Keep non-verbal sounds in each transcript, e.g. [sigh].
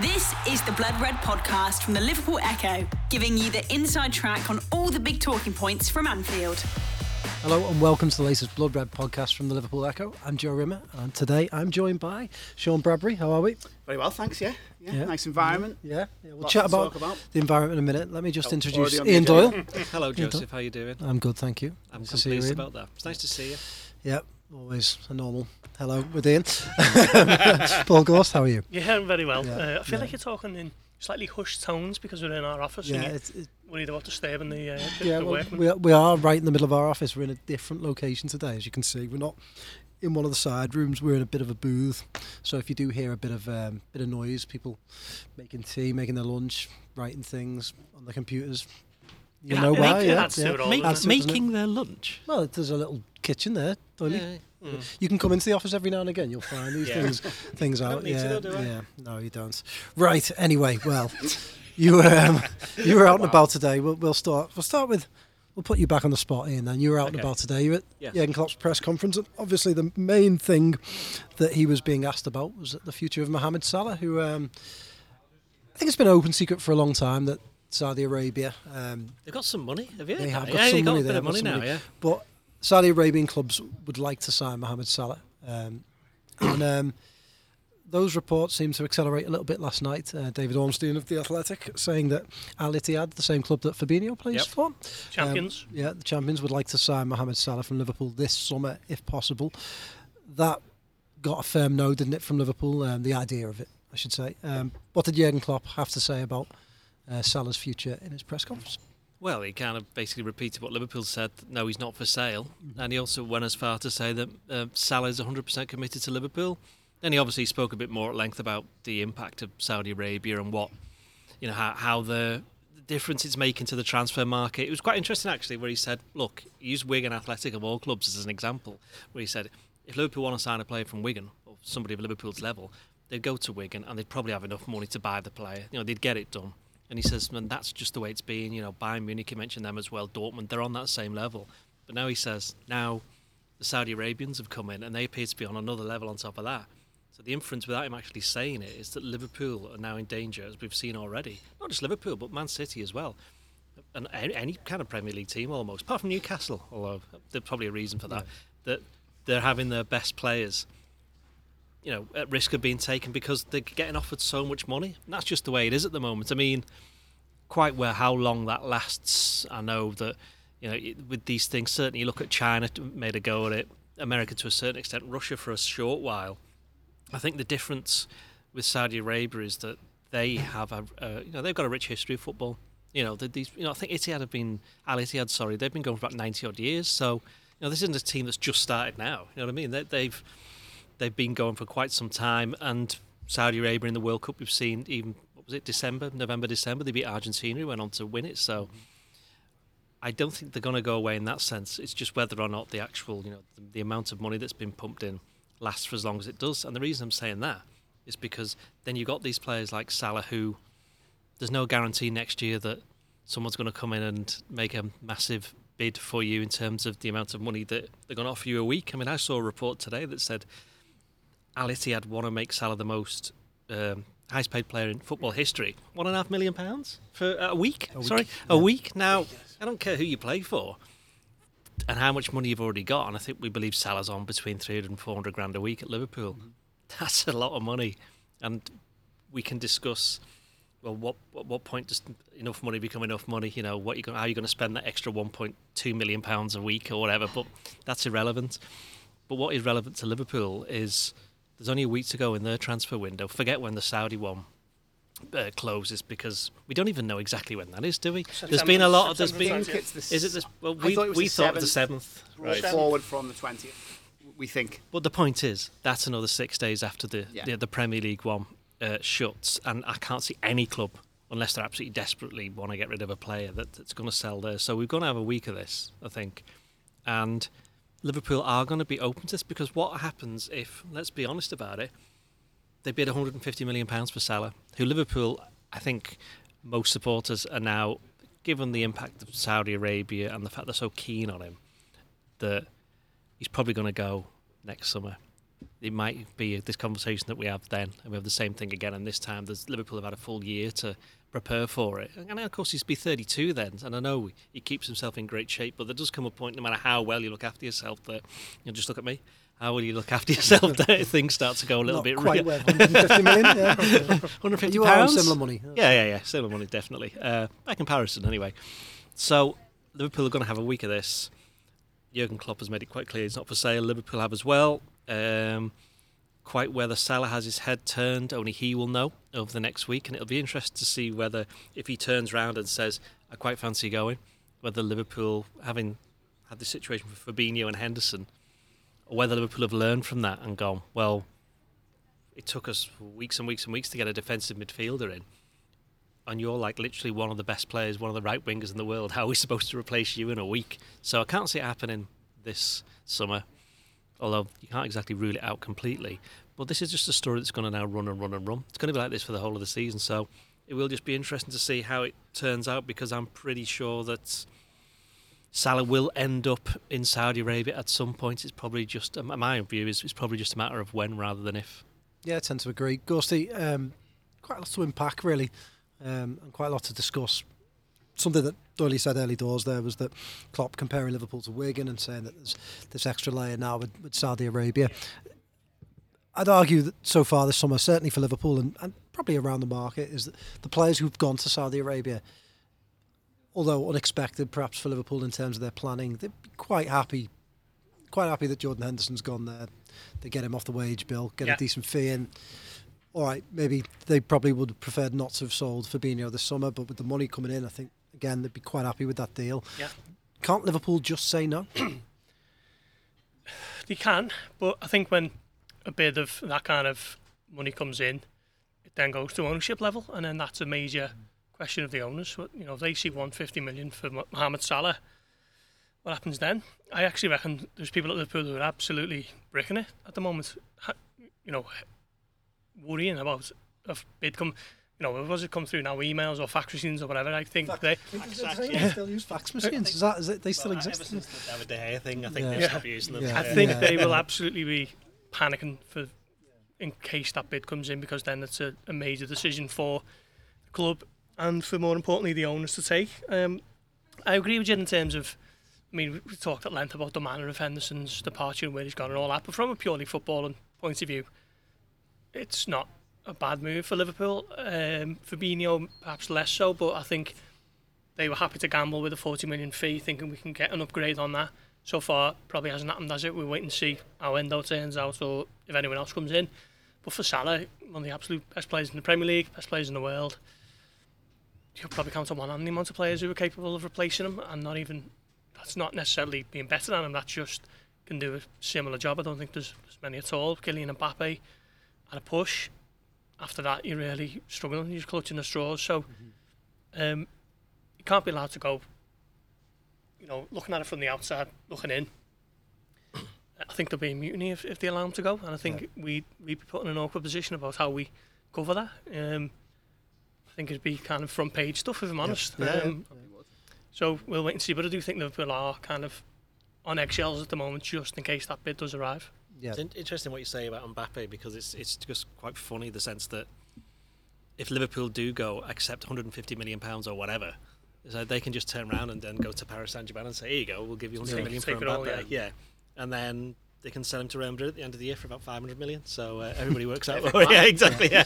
This is the Blood Red podcast from the Liverpool Echo, giving you the inside track on all the big talking points from Anfield. Hello and welcome to the latest Blood Red podcast from the Liverpool Echo. I'm Joe Rimmer and today I'm joined by Sean Bradbury. How are we? Very well, thanks. Yeah, yeah, Yeah. nice environment. Yeah, yeah we'll Lots chat about, about. the environment in a minute. Let me just Oh, introduce already on the Ian. Doyle. [laughs] Hello, Joseph. How are you doing? I'm good, thank you. I'm Nice to see you, pleased about that. It's nice to see you. Yeah, always a normal hello with Ian. [laughs] Paul Gorst, how are you? Yeah, I'm very well. Yeah, uh, I feel yeah. like you're talking in slightly hushed tones because we're in our office Yeah, and you're it's, it's, worried about disturbing the, uh, the, yeah the well, we, are, we are right in the middle of our office. We're in a different location today, as you can see. We're not in one of the side rooms. We're in a bit of a booth. So if you do hear a bit of um, bit of noise, people making tea, making their lunch, writing things on the computers, you Yeah, know why? it Yeah, adds yeah. it all, Make- doesn't it? Making their lunch. Well, there's a little kitchen there, Doyley. Yeah. Mm. You can come into the office every now and again. You'll find these Yeah. things things out. yeah, to yeah. No, you don't. Right. Anyway, well, [laughs] you were um, [laughs] you were out and about today. We'll, we'll start. We'll start with. We'll put you back on the spot, Ian. Then you were out and Okay. about today. You were at Yes. Jurgen Klopp's press conference, and obviously the main thing that he was being asked about was the future of Mohamed Salah, who um, I think it's been an open secret for a long time that Saudi Arabia um, They've got some money, have you? they have got yeah, some they got money a bit of money now, money. yeah. But Saudi Arabian clubs would like to sign Mohamed Salah. Um, and um, those reports seem to accelerate a little bit last night. Uh, David Ornstein of The Athletic saying that Al Ittihad, the same club that Fabinho plays Yep. for, Champions. um, yeah, the champions would like to sign Mohamed Salah from Liverpool this summer if possible. That got a firm no, didn't it, from Liverpool? Um, the idea of it, I should say. Um, what did Jurgen Klopp have to say about uh, Salah's future in his press conference? Well, he kind of basically repeated what Liverpool said. No, he's not for sale. And he also went as far to say that uh, Salah is 100% committed to Liverpool. Then he obviously spoke a bit more at length about the impact of Saudi Arabia and what, you know, how, how the, the difference it's making to the transfer market. It was quite interesting actually, where he said, look, use Wigan Athletic of all clubs as an example, where he said, if Liverpool want to sign a player from Wigan or somebody of Liverpool's level, they'd go to Wigan and they'd probably have enough money to buy the player. You know, they'd get it done. And he says, man, that's just the way it's been. You know, Bayern Munich, he mentioned them as well. Dortmund, they're on that same level. But now he says, now the Saudi Arabians have come in and they appear to be on another level on top of that. So the inference without him actually saying it is that Liverpool are now in danger, as we've seen already. Not just Liverpool, but Man City as well. And any, any kind of Premier League team almost, apart from Newcastle, although there's probably a reason for that, that they're having their best players you know, at risk of being taken because they're getting offered so much money. And that's just the way it is at the moment. I mean, quite where how long that lasts, I know that, you know, with these things, certainly you look at China made a go at it, America to a certain extent, Russia for a short while. I think the difference with Saudi Arabia is that they have a, uh, you know, they've got a rich history of football. You know, these, you know, I think Etihad have been, Al Ittihad, sorry, they've been going for about 90 odd years. So, you know, this isn't a team that's just started now. You know what I mean? They, they've, they've been going for quite some time. And Saudi Arabia in the World Cup, we've seen even what was it December, November, December, they beat Argentina, who went on to win it. So mm-hmm. I don't think they're going to go away in that sense. It's just whether or not the actual, you know, the, the amount of money that's been pumped in lasts for as long as it does. And the reason I'm saying that is because then you've got these players like Salah who there's no guarantee next year that someone's going to come in and make a massive bid for you in terms of the amount of money that they're going to offer you a week. I mean, I saw a report today that said Al Ittihad want to make Salah the most um, highest paid player in football history. One and a half million pounds for a week. A week, Sorry, yeah. a week. Now, I don't care who you play for and how much money you've already got. And I think we believe Salah's on between 300 and 400 grand a week at Liverpool. That's a lot of money. And we can discuss well, what at what point does enough money become enough money? You know, what you going, how are you going to spend that extra 1.2 million pounds a week or whatever? But that's irrelevant. But what is relevant to Liverpool is there's only a week to go in their transfer window. Forget when the Saudi one uh, closes because we don't even know exactly when that is, do we? there's been a lot of there's September been. the Is it this? Well, we thought it we the thought the seventh. seventh. roll forward from the twentieth. We think. But the point is, that's another six days after the Yeah. the, the Premier League one uh, shuts, and I can't see any club, unless they're absolutely desperately want to get rid of a player, that, that's going to sell there. So we're going to have a week of this, I think, and Liverpool are going to be open to this because what happens if, let's be honest about it, they bid 150 million pounds for Salah, who Liverpool, I think, most supporters are now, given the impact of Saudi Arabia and the fact they're so keen on him, that he's probably going to go next summer. It might be this conversation that we have then, and we have the same thing again. And this time, there's Liverpool have had a full year to prepare for it. And of course, he's be 32 then, and I know he keeps himself in great shape. But there does come a point, no matter how well you look after yourself, that you know, just look at me. How will you look after yourself? [laughs] that things start to go a little Not bit quite worth 150 million. Yeah. [laughs] 150 you pounds. similar money. Yeah, yeah, yeah. Similar money, definitely. Uh, by comparison, anyway. So Liverpool are going to have a week of this. Jurgen Klopp has made it quite clear he's not for sale. Liverpool have as well. Um, quite whether Salah has his head turned, only he will know over the next week, and it'll be interesting to see whether if he turns round and says, "I quite fancy going," whether Liverpool, having had the situation with Fabinho and Henderson, or whether Liverpool have learned from that and gone, "Well, it took us weeks and weeks and weeks to get a defensive midfielder in." And you're like literally one of the best players, one of the right wingers in the world. How are we supposed to replace you in a week? So I can't see it happening this summer, although you can't exactly rule it out completely. But this is just a story that's going to now run and run and run. It's going to be like this for the whole of the season. So it will just be interesting to see how it turns out because I'm pretty sure that Salah will end up in Saudi Arabia at some point. It's probably just, my view is it's probably just a matter of when rather than if. Yeah, I tend to agree. Gorsty, um, quite a lot to unpack, really, um, and quite a lot to discuss. Something that Doyley said early doors there was that Klopp comparing Liverpool to Wigan and saying that there's this extra layer now with, with Saudi Arabia. I'd argue that so far this summer, certainly for Liverpool and, and probably around the market, is that the players who've gone to Saudi Arabia, although unexpected perhaps for Liverpool in terms of their planning, they'd be quite happy, quite happy that Jordan Henderson's gone there. They get him off the wage bill, get Yeah. a decent fee in. All right, maybe they probably would have preferred not to have sold Fabinho this summer, but with the money coming in, I think again they'd be quite happy with that deal. Yeah. Can't Liverpool just say no? [clears throat] They can, but I think when a bid of that kind of money comes in, it then goes to ownership level, and then that's a major question of the owners. You know, if they see 150 million for Mo- Mohamed Salah, what happens then? I actually reckon there's people at Liverpool who are absolutely bricking it at the moment. You know, worrying about if bid come. You know, was it come through now, emails or fax machines or whatever? I think they. They still use fax machines. Is that, is it, they still exist? the David De Gea thing, I think Yeah. they've Yeah. stopped using them. Yeah. I think Yeah. they will absolutely be panicking for in case that bid comes in because then it's a, a major decision for the club and for more importantly the owners to take. Um, I agree with you in terms of I mean we- we talked at length about the manner of Henderson's departure and where he's gone and all that, but from a purely footballing point of view, it's not a bad move for Liverpool. Um, Fabinho perhaps less so, but I think they were happy to gamble with a 40 million fee, thinking we can get an upgrade on that. So far, probably hasn't happened, has it? We're waiting to see how Endo turns out or if anyone else comes in. But for Salah, one of the absolute best players in the Premier League, best players in the world, you'll probably count on one hand the amount of players who are capable of replacing him, and not even that's not necessarily being better than him. That's just can do a similar job. I don't think there's, there's many at all. Kylian Mbappe at a push. After that, you're really struggling. You're clutching the straws. So um, you can't be allowed to go. You know, looking at it from the outside, looking in. [clears throat] I think there'll be a mutiny if, if they allow him to go, and I think we we'd be put in an awkward position about how we cover that. Um, I think it'd be kind of front page stuff, if I'm honest. Yeah. Um, so we'll wait and see. But I do think Liverpool are kind of on eggshells at the moment, just in case that bid does arrive. Yeah. It's in- interesting what you say about Mbappe because it's it's just quite funny the sense that if Liverpool do go accept 150 million pounds or whatever, so they can just turn around and then go to Paris Saint Germain and say, "Here you go, we'll give you 100 Take- million take for all, Mbappe." yeah. and then they can sell him to Real Madrid at the end of the year for about 500 million. So uh, everybody works out. [laughs] [laughs] yeah, exactly. Yeah.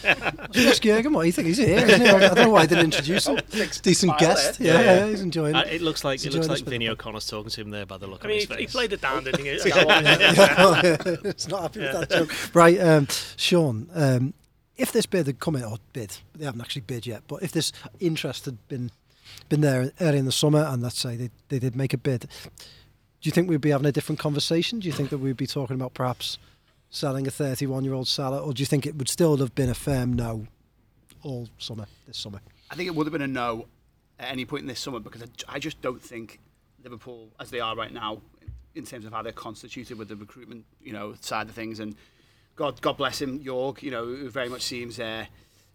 Should ask Jurgen what he thinks. He's here, isn't he? I don't know why I didn't introduce him. [laughs] Decent guest. Yeah, Yeah. yeah, he's enjoying Uh, it. it looks like He's it looks like this Vinny bit. O'Connor's talking to him there by the look I on mean, his he, face. he played it down, didn't he? it's not happy with that joke. Right, um, Sean, um, if this bid had come in, or bid, they haven't actually bid yet, but if this interest had been been there early in the summer, and let's say they, they did make a bid, do you think we'd be having a different conversation? Do you think that we'd be talking about perhaps selling a 31 year old Salah, or do you think it would still have been a firm no all summer, this summer? I think it would have been a no at any point in this summer because I just don't think Liverpool, as they are right now, in terms of how they're constituted with the recruitment, you know, side of things, and God, God bless him, Jörg, you know, who very much seems uh,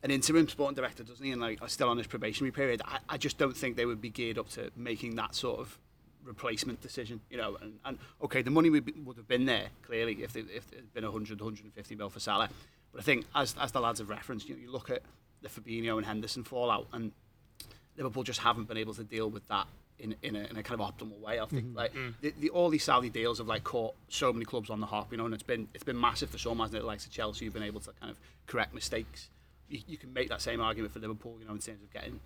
an interim sporting director, doesn't he? And like, still on his probationary period. I, I just don't think they would be geared up to making that sort of replacement decision, you know, and, and okay, the money would, be, would have been there clearly if it, if it had been 100, 150 mil for Salah. But I think, as, as the lads have referenced, you, know, you look at the Fabinho and Henderson fallout, and Liverpool just haven't been able to deal with that in, in, a, in a kind of optimal way. I think mm-hmm. like mm. the, the, all these Saudi deals have like caught so many clubs on the hop, you know, and it's been it's been massive for some, hasn't it? Like to Chelsea, you've been able to kind of correct mistakes. You, you can make that same argument for Liverpool, you know, in terms of getting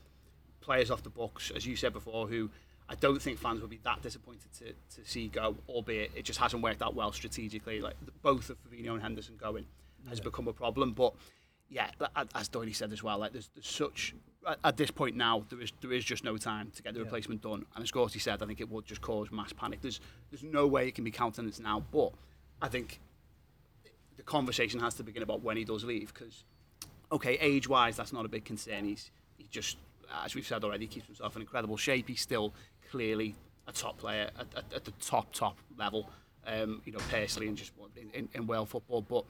players off the books, as you said before, who I don't think fans would be that disappointed to, to see go, albeit it just hasn't worked out well strategically. Like both of Fabinho and Henderson going has become a problem, but yeah, as Doyle said as well, like there's, there's such at this point now there is there is just no time to get the replacement done. And as Gorty said, I think it would just cause mass panic. There's there's no way it can be countenanced now, but I think the conversation has to begin about when he does leave because okay, age wise that's not a big concern. He's he just as we've said already keeps himself in incredible shape. He's still clearly a top player at, at, at the top top level. Um, you know, personally and just in, in, in world football, but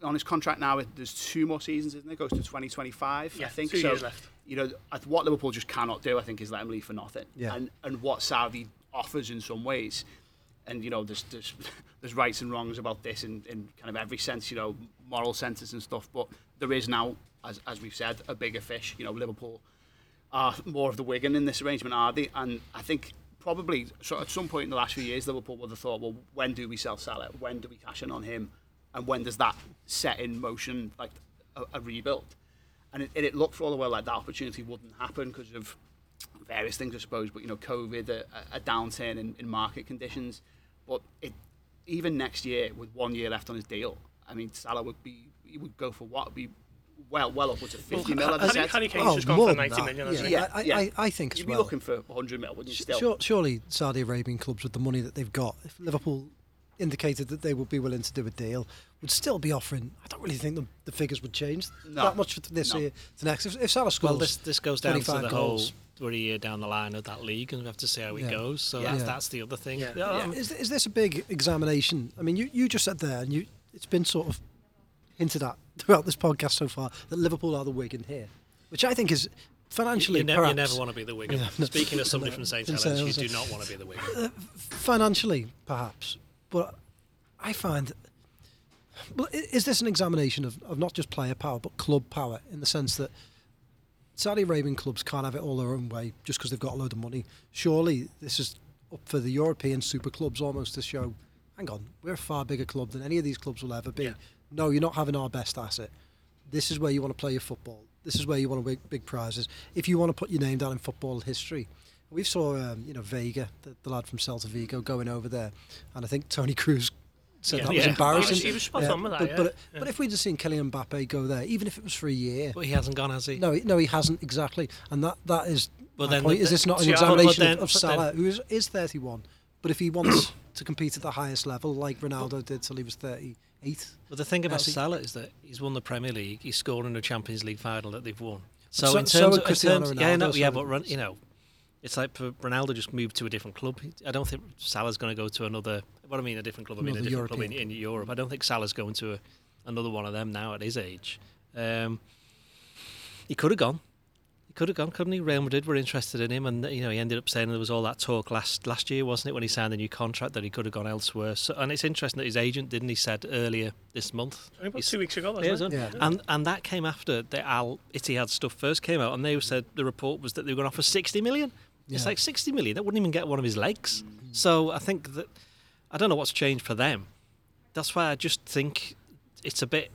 on his contract now, there's two more seasons, isn't it? it goes to 2025, yeah, I think. Two so, years left. You know, what Liverpool just cannot do, I think, is let him leave for nothing. Yeah. And and what Saudi offers in some ways, and you know, there's there's [laughs] there's rights and wrongs about this in, in kind of every sense, you know, moral senses and stuff. But there is now, as as we've said, a bigger fish. You know, Liverpool are more of the Wigan in this arrangement, are they? And I think probably so at some point in the last few years, Liverpool would have thought, well, when do we sell Salah? When do we cash in on him? and when does that set in motion like a, a rebuild? And it, it looked for all the world like that opportunity wouldn't happen because of various things, I suppose. But you know, COVID, a, a downturn in, in market conditions. But it, even next year, with one year left on his deal, I mean, Salah would be he would go for what? Be well, well upwards of 50 well, mil. Harry, said. Harry Kane's Oh, just gone for than 90 that, yeah. he? Yeah, I, yeah. I, I think You'd well. be looking for 100 mil, wouldn't you? Still, Sure, surely Saudi Arabian clubs with the money that they've got, if Liverpool indicated that they would be willing to do a deal, would still be offering. I don't really think the, the figures would change No. that much for this No. year to next. If, if Salah scores, Well, this this goes down to the goals. whole we're a year down the line of that league, and we have to see how it Yeah. goes. So Yeah. that's, that's the other thing. Yeah. Yeah, is, is this a big examination? I mean, you, you just said there, and you it's been sort of hinted at throughout this podcast so far that Liverpool are the Wigan here, which I think is financially You, never, you perhaps never want to be the Wigan. No. Speaking of somebody [laughs] from St Helens, you do uh, not want to be the Wigan. Uh, financially perhaps, but I find. Well, is this an examination of, of not just player power but club power in the sense that Saudi Arabian clubs can't have it all their own way just because they've got a load of money? Surely this is up for the European super clubs almost to show, hang on, we're a far bigger club than any of these clubs will ever be. Yeah. No, you're not having our best asset. This is where you want to play your football. This is where you want to win big prizes. If you want to put your name down in football history, we saw um, you know Veiga, the, the lad from Celta Vigo, going over there, and I think Toni Kroos said Yeah. that Yeah. was embarrassing. He was- spot on with that, But, yeah. but, Yeah. but if we'd have seen Kylian Mbappe go there, even if it was for a year, But he hasn't gone, has he? no, he- no, he hasn't exactly, and that that is. My then point. the- is this not an See, I- but examination then- of, of but then- Salah, who is, is 31, but if he wants to compete at the highest level, like Ronaldo did till he was 38, But the thing about. Salah is that he's won the Premier League. He's scored in a Champions League final that they've won. So, So- in terms would of in terms, yeah, no, Ronaldo, yeah, but Ron- you know, it's like for Ronaldo just moved to a different club. I don't think Salah's going to go to another. What I mean, a different club. I mean, a Another different club in, European in Europe. I don't think Salah's going to a, another one of them now at his age. Um, he could have gone. He could have gone, couldn't he? Real Madrid were interested in him, and you know he ended up saying there was all that talk last last year, wasn't it, when he signed the new contract that he could have gone elsewhere. So, and it's interesting that his agent didn't. He said earlier this month. About two weeks ago, yeah, wasn't it? wasn't it? Yeah. And and that came after the Al Ittihad stuff first came out, and they said the report was that they were going to offer sixty million. It's like sixty million. That wouldn't even get one of his legs. So I think that I don't know what's changed for them. That's why I just think it's a bit.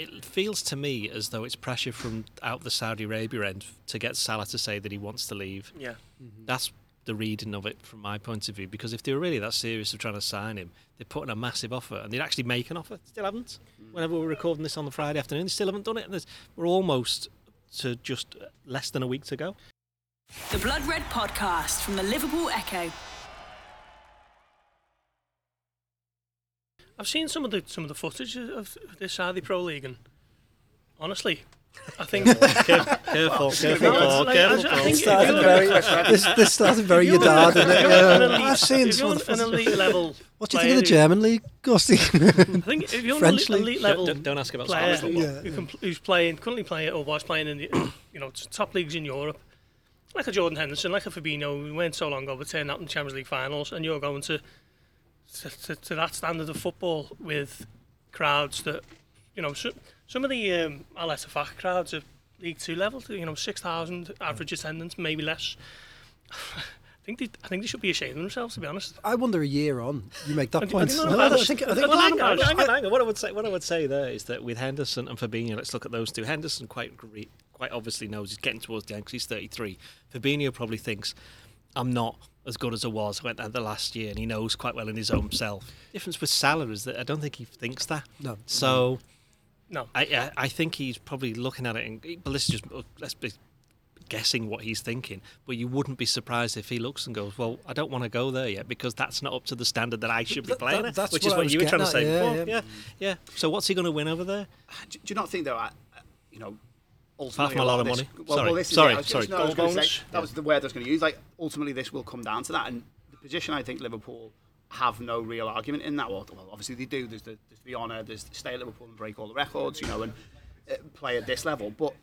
It feels to me as though it's pressure from out the Saudi Arabia end to get Salah to say that he wants to leave. Yeah. Mm-hmm. That's the reading of it from my point of view. Because if they were really that serious of trying to sign him, they'd put in a massive offer and they'd actually make an offer. Still haven't. Mm. Whenever we're recording this on the Friday afternoon, they still haven't done it. And we're almost to just less than a week to go. The Blood Red Podcast from the Liverpool Echo. I've seen some of the some of the footage of this Saudi Pro League, and honestly, I think [laughs] careful, careful, careful, No, it's Paul, like- careful, I Paul. think- started very, this, this started very If you're- Yadad, didn't it? you're Yeah. elite- I've seen if some you're of the an footage. elite level. What do you think of the player German league, Gusty? who- I think if you're an French elite, league? elite level don't, don't ask about player Spanish football. Yeah. who can, who's playing, currently playing or was playing in the you know top leagues in Europe, like a Jordan Henderson, like a Fabinho, we weren't so long ago, but turned out in the Champions League finals, and you're going to to, to, to that standard of football with crowds that, you know, so, some of the um, Al Ettifaq crowds are League Two level, you know, 6,000 average attendance, maybe less. [laughs] I think they, I think they should be ashamed of themselves, to be honest. I wonder a year on, you make that I- I point. don't know No, about I think, I that. think, Well, Well, hang hang on, on, hang I- on, hang on. What I would say, what I would say there is that with Henderson and Fabinho, let's look at those two. Henderson quite gre- quite obviously knows he's getting towards the end because he's 33. Fabinho probably thinks, I'm not as good as I was went at the last year, and he knows quite well in his own self. difference with Salah is that I don't think he thinks that. No. So No. I, I I think he's probably looking at it, and but let's just uh, let's be guessing what he's thinking. But you wouldn't be surprised if he looks and goes, "Well, I don't want to go there yet because that's not up to the standard that I should be playing that- at," that's which what is what you were trying to say yeah, before. yeah. Yeah, yeah. So what's he going to win over there? Uh, do, do you not think though? I, you know, ultimately Apart a lot of this- money. Well, Sorry, well, this is sorry, was, sorry. no, was say- that was the word I was going to use. Like ultimately, this will come down to that, and the position I think Liverpool have no real argument in that. Well, obviously they do. There's the, there's the honour. There's stay at Liverpool and break all the records. You know, and uh, play at this level, but.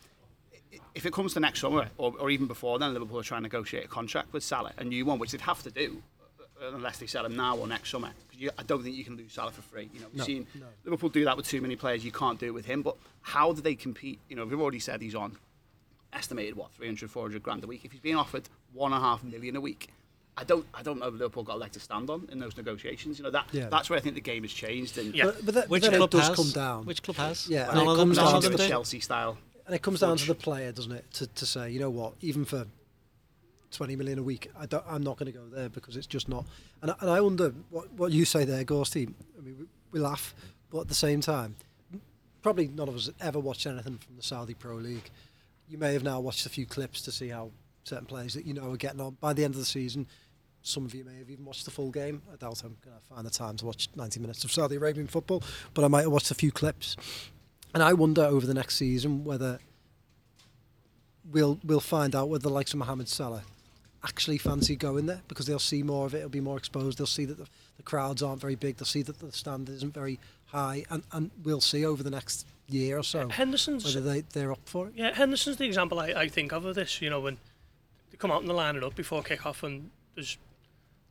If it comes to next summer, or, or even before then, Liverpool are trying to negotiate a contract with Salah, a new one, which they'd have to do, unless they sell him now or next summer. 'Cause you, I don't think you can lose Salah for free. You know, we've No, seen no. Liverpool do that with too many players. You can't do it with him. But how do they compete? You know, we've already said he's on estimated what 300, 400 grand a week. If he's being offered one and a half million a week, I don't, I don't know if Liverpool got a leg to stand on in those negotiations. You know, that Yeah. that's where I think the game has changed. And Yeah. But, but, that, Which then club it does has? come down. Which club has? Yeah, and none it comes down to the. Chelsea style. And it comes down to the player, doesn't it? To, to say, you know what, even for 20 million a week, I I'm not going to go there because it's just not. And I, and I wonder what, what you say there, Gorsty. I mean, we, we laugh, but at the same time, probably none of us ever watched anything from the Saudi Pro League. You may have now watched a few clips to see how certain players that you know are getting on. By the end of the season, some of you may have even watched the full game. I doubt I'm going to find the time to watch 90 minutes of Saudi Arabian football, but I might have watched a few clips. And I wonder over the next season whether we'll we'll find out whether the likes of Mohamed Salah actually fancy going there because they'll see more of it. It'll be more exposed. They'll see that the, the crowds aren't very big. They'll see that the standard isn't very high, and, and we'll see over the next year or so Henderson's whether they they're up for it. Yeah, Henderson's the example I, I think of of this. You know, when they come out and they line it up before kick-off and there's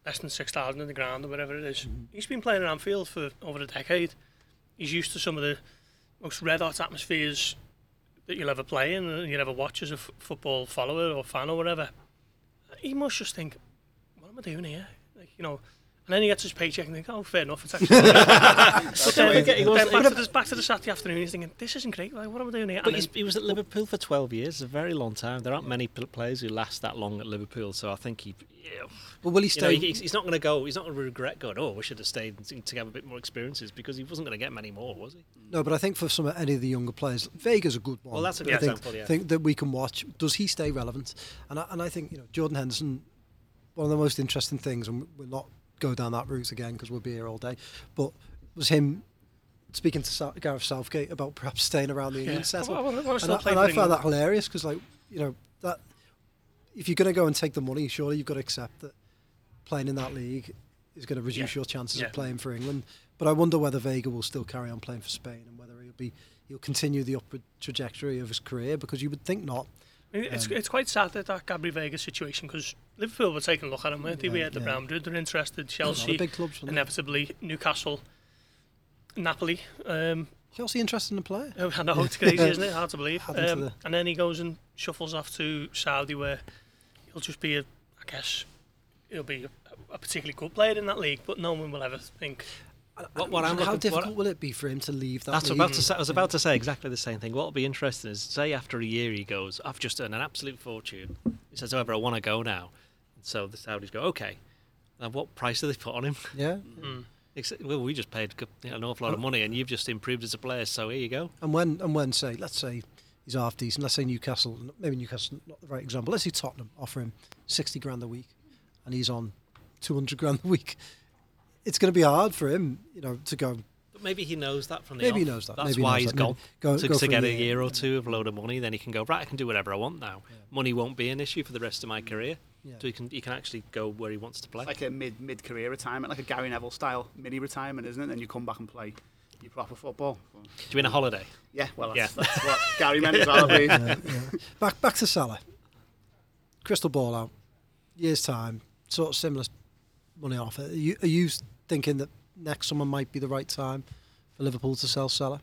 less than 6,000 in the ground or whatever it is. Mm-hmm. He's been playing at Anfield for over a decade. He's used to some of the most red-hot atmospheres that you'll ever play in and you'll ever watch as a f- football follower or fan or whatever. He must just think, what am I doing here? Like, you know, and then he gets his paycheck and think, oh, fair enough, it's actually. [laughs] but then, then he was- back, to the, back to the Saturday afternoon, he's thinking, this isn't great. Like, what am I doing here? But then- he was at Liverpool for 12 years, a very long time. There aren't many players who last that long at Liverpool, so I think he, yeah, Well, will he you know, stay? he- he's, he's not going to go. He's not going to regret going. Oh, we should have stayed to, to have a bit more experiences because he wasn't going to get many more, was he? no, but I think for some of any of the younger players, Veiga's a good one. Well, that's a good I think, example, yeah. think that we can watch. Does he stay relevant? And I, and I think you know Jordan Henderson, one of the most interesting things, and we're not go down that route again because we'll be here all day. But was him speaking to Sa- Gareth Southgate about perhaps staying around the England Yeah. setup, I wanna- and, I, and I found that hilarious because like you know that if you're going to go and take the money, surely you've got to accept that playing in that league is going to reduce Yeah. your chances Yeah. of playing for England. But I wonder whether Veiga will still carry on playing for Spain and whether he'll be he'll continue the upward trajectory of his career because you would think not. I mean, it's, Um, it's quite sad that that Gabri Veiga situation because Liverpool were taking a look at him, weren't they? we had the yeah. Brown Madrid, they're interested, Chelsea, of big clubs. weren't they? inevitably Newcastle, Napoli. Um, Chelsea interested in the player. I know it's [laughs] crazy, isn't it? Hard to believe. Add him to Um, the- and then he goes and shuffles off to Saudi, where he'll just be a, I guess, he'll be a, a particularly good player in that league, but no one will ever think. What, what I'm How looking- difficult what- will it be for him to leave that? That's league? about to say, I was about to say exactly the same thing. What will be interesting is, say after a year he goes, I've just earned an absolute fortune. He says, however, I want to go now. And so the Saudis go, okay. Now what price do they put on him? [laughs] Yeah. Hmm. Except, well, we just paid an awful lot of oh. money, and you've just improved as a player. So here you go. And when and when say let's say he's half decent. Let's say Newcastle, maybe Newcastle not the right example. Let's say Tottenham offer him sixty grand a week, and he's on two hundred grand a week. It's going to be hard for him, you know, to go. But maybe he knows that from the Maybe he knows that. That's Maybe he why knows he's that. Maybe gone. go- to, go to for get a year. year or two of a load of money, then he can go right. I can do whatever I want now. Money won't be an issue for the rest of my mm. career. Yeah. So he can he can actually go where he wants to play. It's like a mid mid career retirement, like a Gary Neville style mini retirement, isn't it? Then you come back and play your proper football. Do you win a holiday? Yeah, well, that's, Yeah. that's what [laughs] Gary meant as well. I believe. Yeah, yeah. Back back to Salah. crystal ball out, years time, sort of similar money offer. Are you, are you thinking that next summer might be the right time for Liverpool to sell Salah?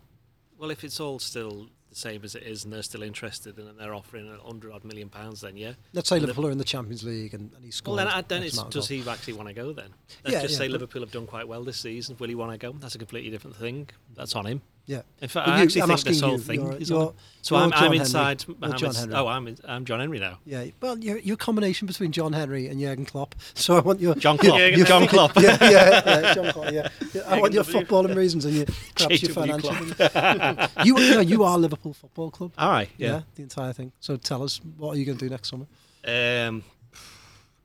Well, if it's all still the same as it is and they're still interested and they're offering a hundred odd million pounds, then yeah. Let's say And Liverpool are in the Champions League and, and he's Well, scored. then, then X it's, amount does he actually want to go then? Let's Yeah, just yeah, say Liverpool have done quite well this season. Will he want to go? That's a completely different thing. That's on him. Yeah. In fact, I you- actually I'm think this whole you, thing you're- is on you're- him. So I'm, John I'm inside You're John Henry. Oh, I'm I'm John Henry now. Yeah, well, you're, you're a combination between John Henry and Jurgen Klopp. [laughs] So I want your John Klopp. Your- John Klopp. yeah, yeah, yeah, John Klopp. Yeah, Yeah, [laughs] I want your footballing reasons and your [laughs] perhaps your financial. you, you know, you are Liverpool Football Club. All right. Yeah. Yeah. the entire thing. So tell us, what are you going to do next summer? Um,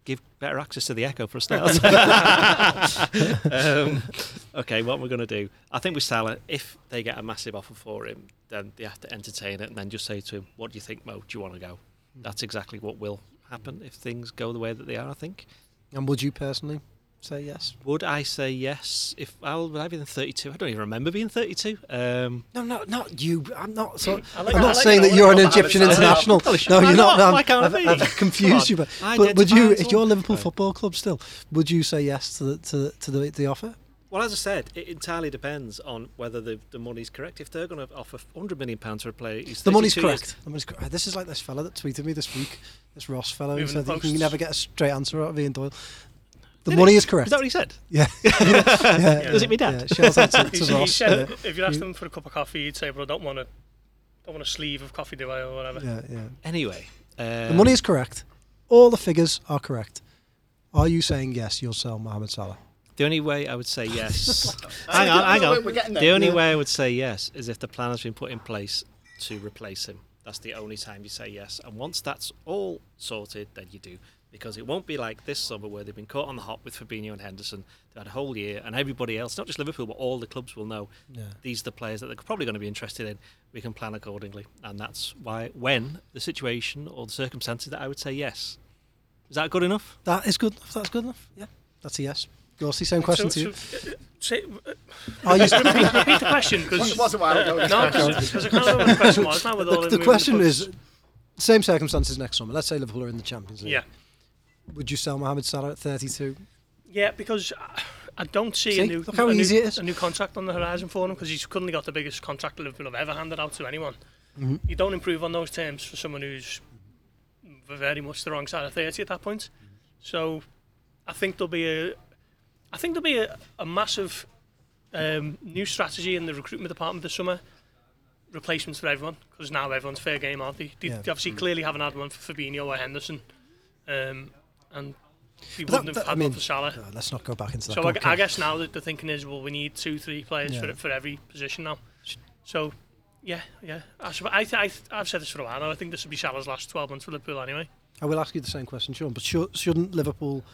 give better access to the Echo for a [laughs] start. um, okay, what we're going to do? I think with Salah, if they get a massive offer for him, then they have to entertain it and then just say to him, "What do you think, Mo? Do you want to go?" That's exactly what will happen if things go the way that they are. I think. And would you personally say yes? Would I say yes if I'll would I be in 32? I don't even remember being 32. Um, No, no, not you. I'm not. So, I like- I'm I not like saying that you're an Egyptian international. No, you're not. not? I'm- Why can't I've, I? I've confused you, but, but would you, if you're. Liverpool Right. Football Club still, would you say yes to the to, to the, the offer? Well, as I said, it entirely depends on whether the, the money's correct. If they're going to offer 100 million pounds for a player, he's The money's 32 years- correct. The money's correct. This is like this fella that tweeted me this week. This Ross fellow who said you can never get a straight answer out of Ian Doyle. The Did money he? is correct. Is that what he said? [laughs] [laughs] yeah. yeah. Does it mean Yeah. that? Shout out to, to [laughs] Ross. said yeah. if you asked him for a cup of coffee, he'd say, "But I don't want a, don't want a sleeve of coffee, do I, or whatever." yeah, yeah. Anyway, um, The money is correct. All the figures are correct. Are you saying yes? You'll sell Mohamed Salah. The only way I would say yes. hang on, hang on. We're getting there. The only Yeah. way I would say yes is if the plan has been put in place to replace him. That's the only time you say yes. And once that's all sorted, then you do. Because it won't be like this summer where they've been caught on the hop with Fabinho and Henderson. They had a whole year, and everybody else, not just Liverpool, but all the clubs will know Yeah. these are the players that they're probably going to be interested in. We can plan accordingly. And that's why, when the situation or the circumstances, that I would say yes. Is that good enough? That is good. enough. That's good enough. Yeah, that's a yes. Gorsty, same question so, to you. So, uh, say, uh, Are you [laughs] repeat, repeat the question because It was a while ago. no, because I can't remember what the question was now with [laughs] all the, the the question is same circumstances next summer. Let's say Liverpool are in the Champions League. yeah, Would you sell Mohamed Salah at 32? yeah, because I- don't see, See? a new a new, easy it is. a new contract on the horizon for him because he's currently got the biggest contract Liverpool have ever handed out to anyone. Mhm. You don't improve on those terms for someone who's very much the wrong side of 30 at that point. So I think there'll be a I think there'll be a, a massive um, new strategy in the recruitment department this summer. Replacements for everyone because now everyone's fair game, aren't they? They, Yeah. they obviously clearly haven't had one for Fabinho or Henderson, um, and they But wouldn't that- have I had mean, for Salah. Uh, let's not go back into that. So I, I guess now that the thinking is, well, we need two, three players Yeah. for for every position now. So, yeah, yeah. I, sup- I, I, I've said this for a while now. I think this will be Salah's last 12 months for Liverpool anyway. I will ask you the same question, Sean. But should, shouldn't Liverpool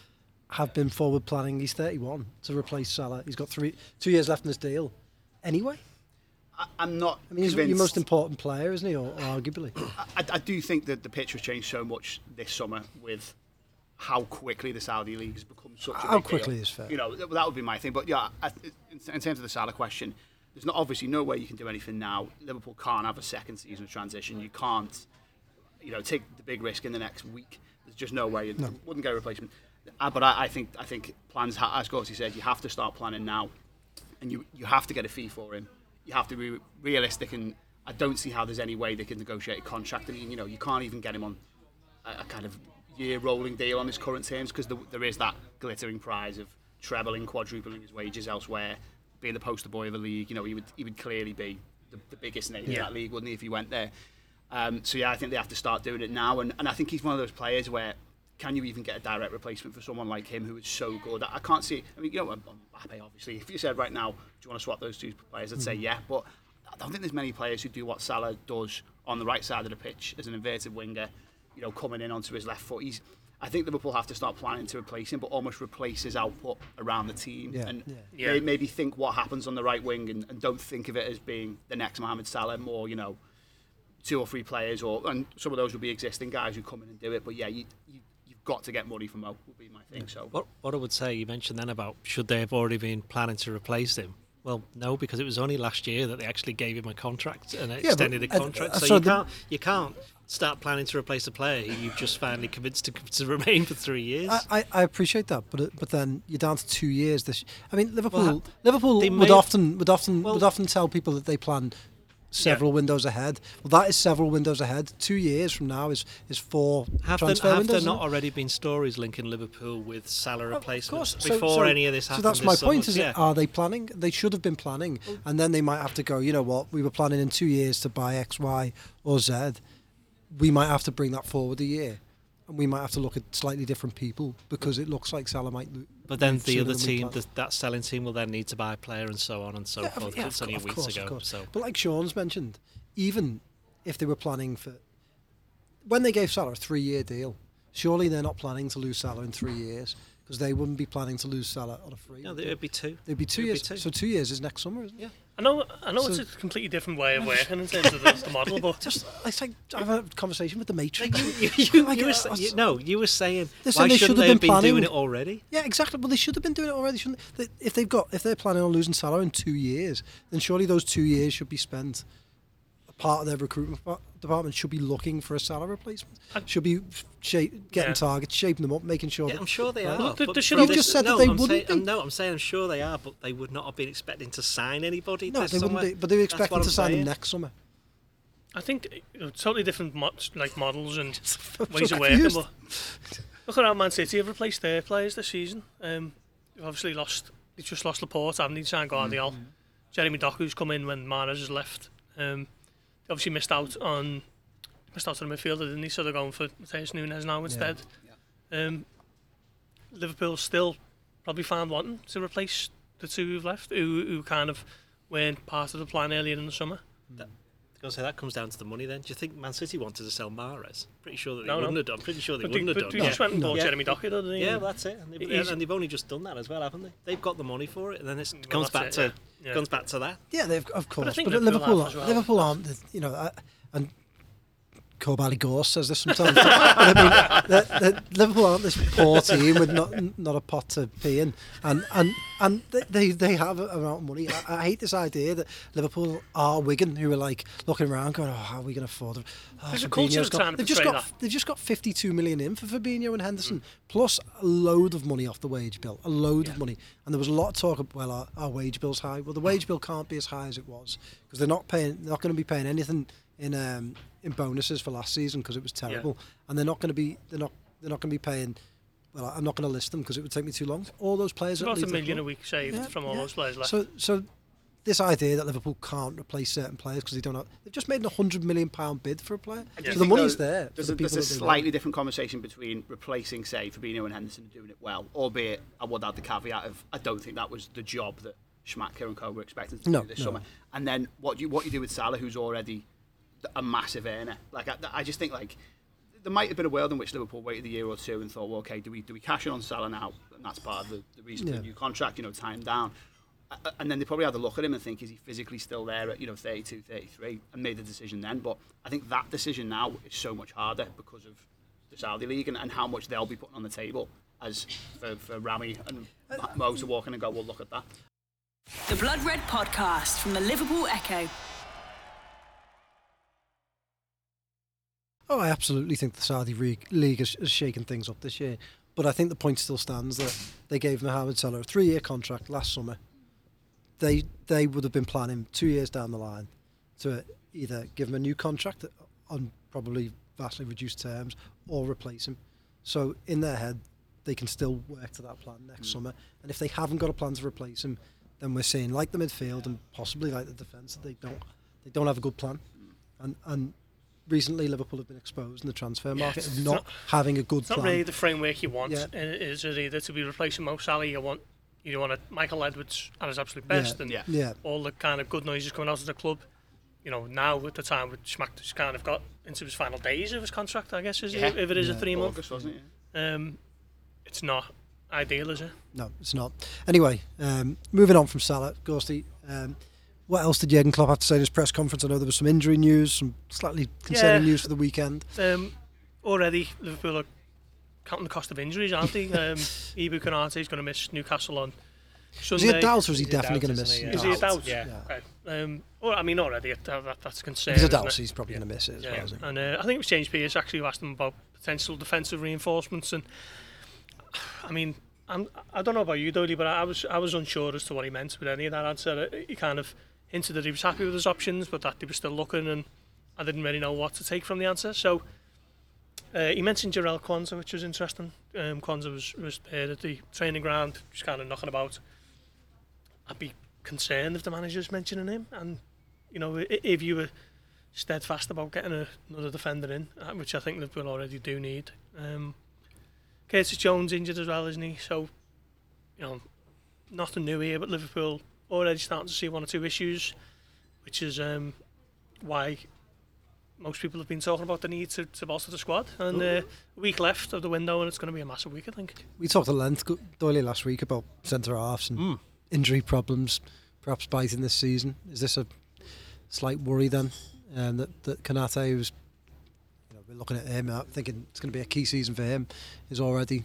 have been forward planning? He's 31 to replace Salah. He's got three, two years left in his deal. Anyway, I, I'm not. I mean, he's your most important player, isn't he? Or, or arguably. [coughs] I, I do think that the pitch has changed so much this summer with how quickly the Saudi league has become such a How big quickly deal. is fair. You know, th- that would be my thing. But yeah, I, in, in terms of the Salah question, there's not obviously no way you can do anything now. Liverpool can't have a second season of transition. You can't, you know, take the big risk in the next week. There's just no way. You No. wouldn't get a replacement. Uh, but I, I think I think plans, ha- as Gorsey said, you have to start planning now, and you you have to get a fee for him. You have to be realistic, and I don't see how there's any way they can negotiate a contract. I mean, you know, you can't even get him on a, a kind of year rolling deal on his current terms because there is that glittering prize of trebling, quadrupling his wages elsewhere, being the poster boy of the league. You know, he would he would clearly be the, the biggest name in that league, wouldn't he, if he went there? Um, so yeah, I think they have to start doing it now, and, and I think he's one of those players where can you even get a direct replacement for someone like him who is so good? I I can't see. I mean, you know, I'm happy obviously. If you said right now, do you want to swap those two players? I'd say yeah, but I don't think there's many players who do what Salah does on the right side of the pitch as an inverted winger. You know, coming in onto his left foot. He's. I think Liverpool have to start planning to replace him, but almost replace his output around the team, Yeah, and yeah. Yeah. may- maybe think what happens on the right wing, and, and don't think of it as being the next Mohamed Salah. More, you know, two or three players, or and some of those will be existing guys who come in and do it. But yeah, you, you you've got to get money from Mo. Would be my thing. So What, what I would say, you mentioned then about should they have already been planning to replace him? Well, no, because it was only last year that they actually gave him a contract and but, extended the uh, contract. uh, so so you the- can't, you can't start planning to replace a player who you've just finally convinced to, [laughs] to remain for three years. I, I, I appreciate that, but but then you're down to two years. This, I mean, Liverpool. Well, Liverpool would may- often would often Well- would often tell people that they plan several windows ahead. Well, that is several windows ahead. Two years from now is is four have there, transfer have windows. there isn't not already been stories linking Liverpool with Salah Of replacements. So- before so- any of this happens? So that's my summer? point. Is yeah. it, are they planning? They should have been planning, and then they might have to go. You know what? We were planning in two years to buy X, Y, or Z. We might have to bring that forward a year, and we might have to look at slightly different people because it looks like Salah might. lo- But then the other team, the, that selling team, will then need to buy a player and so on and so Yeah, forth. yeah, it's of only course, weeks of ago. course. So But like Sean's mentioned, even if they were planning for when they gave Salah a three-year deal, surely they're not planning to lose Salah in three years because they wouldn't be planning to lose Salah on a free. no, it would be two. They'd be two it'd be years. two. So two years is next summer, isn't it? Yeah. I know, I know So- it's a completely different way of [laughs] working in terms of the, the model, but Just it's like I've had a conversation with the Matrix. you, you, [laughs] Like, you were, uh, you- no, you were saying why they shouldn't they have been doing it already? Yeah, exactly. Well, they should have been doing it already. Shouldn't they? If they've got, if they're planning on losing Salah in two years, then surely those two years should be spent. A part of their recruitment department should be looking for a salary replacement. Should be shape, getting Yeah. targets, shaping them up, making sure. Yeah, that, I'm sure they are. Look, they- but they should from have- You've just said that they I'm wouldn't saying, be. No, I'm saying I'm sure they are, but they would not have been expecting to sign anybody. no, this they wouldn't be. But they were expecting to I'm sign them next summer. I think you know, totally different mo- like models and [laughs] ways so of working. But look at how Man City have replaced their players this season. Um, they've obviously lost. They just lost Laporte, haven't they? Signed Gvardiol. Mm-hmm. Jeremy Doku's come in when Mahrez has left. Um, they obviously missed out on missed out on the midfielder, didn't he? So they're going for Mateus Nunes now instead. Yeah. Um, Liverpool still probably found wanting to replace the two who've left, who, who kind of weren't part of the plan earlier in the summer. Mm. Because that comes down to the money. Then, do you think Man City wanted to sell Mahrez? Pretty sure that they No, no. wouldn't have done. Pretty sure they But wouldn't have but done. they just went and bought Yeah. Jeremy Doku, didn't they? Yeah, well, that's it. And they've, He's- and they've only just done that as well, haven't they? They've got the money for it, and then it Well, comes back that's to yeah. Yeah. comes back to that. Yeah, they've of course. think But, Liverpool Liverpool, well. Liverpool aren't. the- You know, uh, and Corbally Gorse says this sometimes. [laughs] I mean, that- that Liverpool aren't this poor team with not not a pot to pee in, and and and they they, have a amount of money. I, I hate this idea that Liverpool are Wigan, who are like looking around, going, "Oh, how are we going to afford Them? Oh, There's got, they've just got that. they've just got 52 million in for Fabinho and Henderson, plus a load of money off the wage bill, a load of money. And there was a lot of talk of well, our, our wage bill's high. Well, the wage bill can't be as high as it was because they're not paying, they're not going to be paying anything in um, in bonuses for last season because it was terrible, and they're not going to be they're not they're not going to be paying. Well, I'm not going to list them because it would take me too long. All those players It's that about a million a week saved Yeah, from all yeah. those players left. So, so this idea that Liverpool can't replace certain players because they don't have, they've just made a hundred million pound bid for a player. I do So the money's though, there. There's the a, there's a slightly want. different conversation between replacing, say, Fabinho and Henderson and doing it well, albeit I would add the caveat of I don't think that was the job that Schmadtke and Co were expecting to No, do this no. summer. And then what you what you do with Salah, who's already a massive earner. Like I, I just think like there might have been a world in which Liverpool waited a year or two and thought, well, okay, do we do we cash in on Salah now? And that's part of the, the reason for the new contract, you know, tie him down. Uh, And then they probably had a look at him and think, is he physically still there at, you know, 32, 33, and made the decision then. But I think that decision now is so much harder because of the Saudi League and, and how much they'll be putting on the table as for, for Ramy and Mo to walk in and go, well, look at that. The Blood Red Podcast from the Liverpool Echo. Oh, I absolutely think the Saudi League has, shaken things up this year. But I think the point still stands that they gave Mohamed Salah a three-year contract last summer. They they would have been planning two years down the line to either give him a new contract on probably vastly reduced terms or replace him. So in their head, they can still work to that plan next summer. And if they haven't got a plan to replace him, then we're seeing like the midfield and possibly like the defence that they don't they don't have a good plan. And and recently Liverpool have been exposed in the transfer market it's of not, not- having a good it's not plan. really the framework you want. Yeah. uh, Is it either to be replacing Mo Salah, you want you want a Michael Edwards at his absolute best, Yeah. and Yeah. yeah. all the kind of good noises coming out of the club. You know, now at the time with Schmadtke's kind of got into his final days of his contract, I guess, is Yeah. it, if it is a three month. August, wasn't it? Um, it's not ideal, is it? No, it's not. Anyway, um, moving on from Salah, Gorsty. Um, what else did Jurgen Klopp have to say in his press conference? I know there was some injury news, some slightly concerning Yeah. news for the weekend. Um, already Liverpool are counting the cost of injuries, aren't they? [laughs] Um, Ibou Konate is going to miss Newcastle on Is he a doubt or is he He's a definitely going to miss? isn't he? Is he a doubt? Yeah. Okay. Um, well, I mean, already that, that, that's a concern. If he's a doubt, so he's probably going to miss it as Yeah, well. Isn't he? and uh, I think it was James Pearce actually who asked him about potential defensive reinforcements, and I mean, I'm, I don't know about you, Dodie, but I was I was unsure as to what he meant with any of that answer. Uh, He kind of into that he was happy with his options, but that he was still looking and I didn't really know what to take from the answer. So uh, he mentioned Jarrell Kwanzaa, which was interesting. Um, Kwanzaa was, was there at the training ground, just kind of knocking about. I'd be concerned if the manager's mentioning him. And, you know, if you were steadfast about getting a, another defender in, uh, which I think Liverpool already do need. Um, Curtis Jones injured as well, isn't he? So, you know, nothing new here, but Liverpool already starting to see one or two issues, which is um, why most people have been talking about the need to, to bolster the squad. And uh, a week left of the window, and it's going to be a massive week, I think. We talked at length, Go- Doyley, last week about centre halves and Mm. injury problems, perhaps biting this season. Is this a slight worry then? Um, that that Konate, who's you know, we're looking at him, uh, thinking it's going to be a key season for him, is already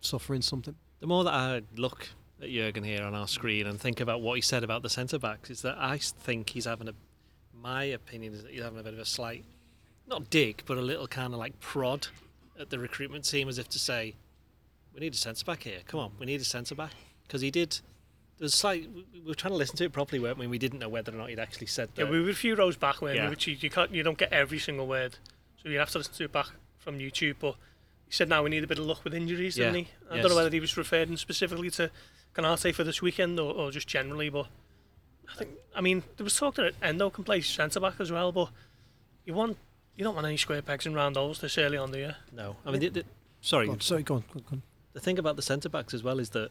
suffering something. The more that I look at Jurgen here on our screen and think about what he said about the centre backs, is that I think he's having a. My opinion is that he's having a bit of a slight, not dig, but a little kind of like prod at the recruitment team, as if to say, "We need a centre back here. Come on, we need a centre back." Because he did. There's slight. we- We were trying to listen to it properly, weren't we? We didn't know whether or not he'd actually said that. Yeah, we were a few rows back, weren't Yeah. we? Which you, you can't, you don't get every single word, so you have to listen to it back from YouTube. But he said now we need a bit of luck with injuries, didn't he? I yes. don't know whether he was referring specifically to Konate for this weekend or, or just generally, but I think I mean there was talk that Endo can play centre back as well, but you want you don't want any square pegs and round holes this early on, do you? no, I mean, the, the, sorry, Go on, sorry, go on, go on, go on. the thing about the centre backs as well is that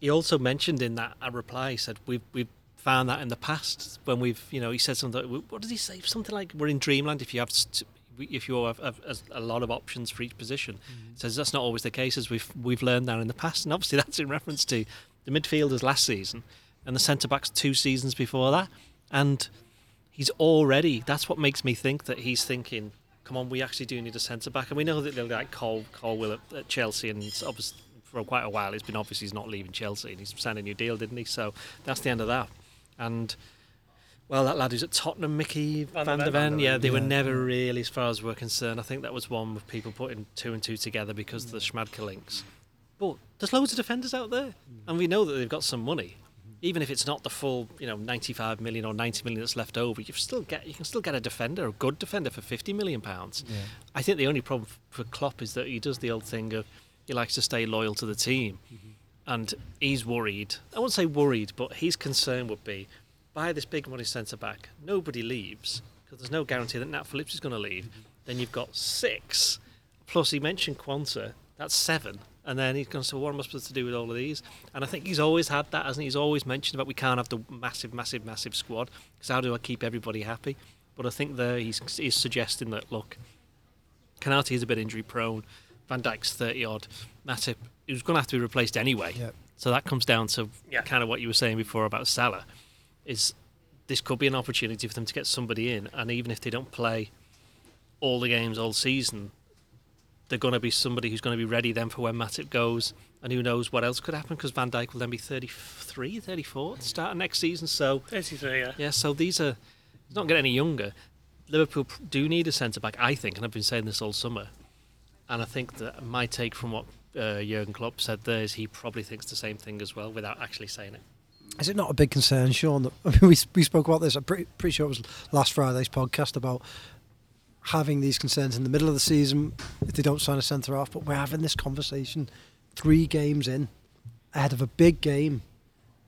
he also mentioned in that a reply he said we've we've found that in the past when we've you know he said something what does he say something like we're in dreamland if you have st- if you have, have a- a lot of options for each position. Mm-hmm. He says that's not always the case as we've we've learned that in the past and obviously [laughs] that's in reference to the midfielders last season and the centre backs two seasons before that. And he's already that's what makes me think that he's thinking come on we actually do need a centre back and we know that they'll like Cole Colwill at, at Chelsea and it's for quite a while it's been obvious he's not leaving Chelsea and he's signed a new deal didn't he? So that's the end of that. And well that lad who's at Tottenham Mickey Van Van, der Ven. Yeah they were never really as far as we're concerned I think that was one with people putting two and two together because of the Schmadtke links but there's loads of defenders out there and we know that they've got some money even if it's not the full, you know, 95 million or 90 million that's left over, you still get you can still get a defender, a good defender for 50 million pounds. I think the only problem for Klopp is that he does the old thing of he likes to stay loyal to the team, mm-hmm. and he's worried. I won't say worried, but his concern would be buy this big money centre back, nobody leaves because there's no guarantee that Nat Phillips is going to leave. Then you've got six, plus he mentioned Quansah, that's seven. And then he's going to say, well, what am I supposed to do with all of these? And I think he's always had that, hasn't he? He's always mentioned about we can't have the massive, massive, massive squad because how do I keep everybody happy? But I think there he's, he's suggesting that, look, Konate is a bit injury prone. Van Dijk's 30 odd. Matip, he was going to have to be replaced anyway. Yeah. So that comes down to Yeah. kind of what you were saying before about Salah. Is this could be an opportunity for them to get somebody in, and even if they don't play all the games all season, they're going to be somebody who's going to be ready then for when Matip goes, and who knows what else could happen because Van Dijk will then be 33, 34 at the start of next season. So 33, yeah. yeah, so these are he's not getting any younger. Liverpool do need a centre back, I think, and I've been saying this all summer. And I think that my take from what uh, Jurgen Klopp said there is he probably thinks the same thing as well, without actually saying it. Is it not a big concern, Sean? That I [laughs] mean, we we spoke about this. I'm pretty, pretty sure it was last Friday's podcast about having these concerns in the middle of the season if they don't sign a centre half. But we're having this conversation three games in ahead of a big game.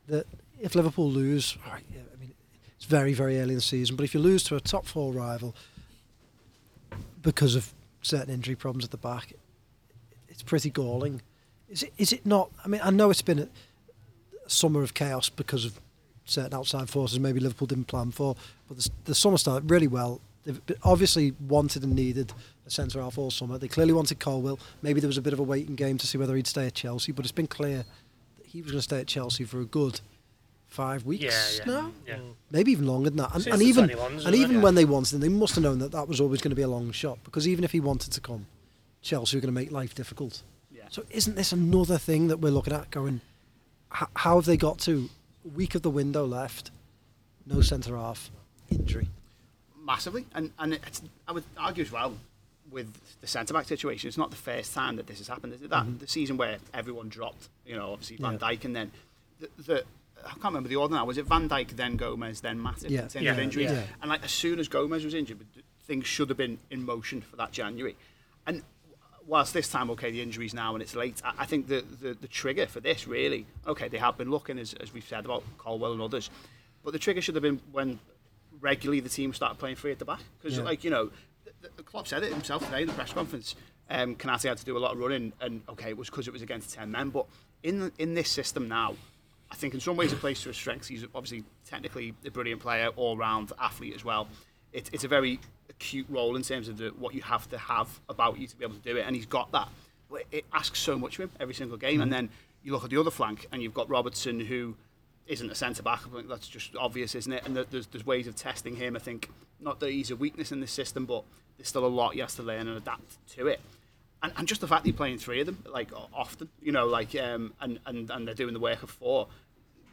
That if Liverpool lose, I mean, it's very very early in the season. But if you lose to a top four rival because of certain injury problems at the back, it's pretty galling. Is it? Is it not? I mean, I know it's been. A, summer of chaos because of certain outside forces maybe Liverpool didn't plan for. But the, the summer started really well. They've obviously wanted and needed a centre half all summer. They clearly wanted Colwill. Maybe there was a bit of a waiting game to see whether he'd stay at Chelsea, but it's been clear that he was going to stay at Chelsea for a good five weeks Yeah, yeah. now. yeah. Maybe even longer than that. And, and even 21s, and even it? when they wanted him, they must have known that that was always going to be a long shot because even if he wanted to come, Chelsea were going to make life difficult. Yeah. So isn't this another thing that we're looking at going? H- how have they got to week of the window left, no centre half, injury? massively, and and it's, I would argue as well with the centre back situation. It's not the first time that this has happened. Is it that the season where everyone dropped? You know, obviously Van Mm-hmm. Yeah. Dijk, and then the, the I can't remember the order now. Was it Van Dijk, then Gomez, then Matip Yeah. in terms Yeah. of injuries? Yeah. And like as soon as Gomez was injured, things should have been in motion for that January. Whilst this time, okay, the injuries now and it's late, I, I think the, the the trigger for this really, okay, they have been looking as as we've said about Colwill and others, but the trigger should have been when regularly the team started playing free at the back because Yeah. like you know the, the Klopp said it himself today in the press conference um Konate had to do a lot of running and okay it was because it was against 10 men but in in this system now I think in some ways it plays to his strengths he's obviously technically a brilliant player all round athlete as well it, it's a very acute role in terms of the, what you have to have about you to be able to do it and he's got that but it asks so much of him every single game and then you look at the other flank and you've got Robertson who isn't a centre back. I think that's just obvious, isn't it? And there's there's ways of testing him. I think not that he's a weakness in this system, but there's still a lot he has to learn and adapt to it. And, and just the fact that you're playing three of them, like often, you know, like um, and, and and they're doing the work of four.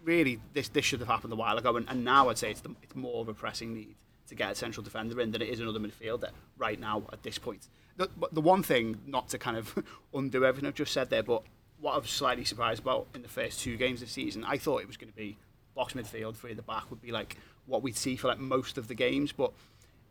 Really, this this should have happened a while ago, and, and now I'd say it's the, it's more of a pressing need to get a central defender in than it is another midfielder right now at this point. The, but the one thing, not to kind of [laughs] undo everything I've just said there, but what I was slightly surprised about in the first two games this season, I thought it was going to be box midfield, three at the back would be like what we'd see for like most of the games. But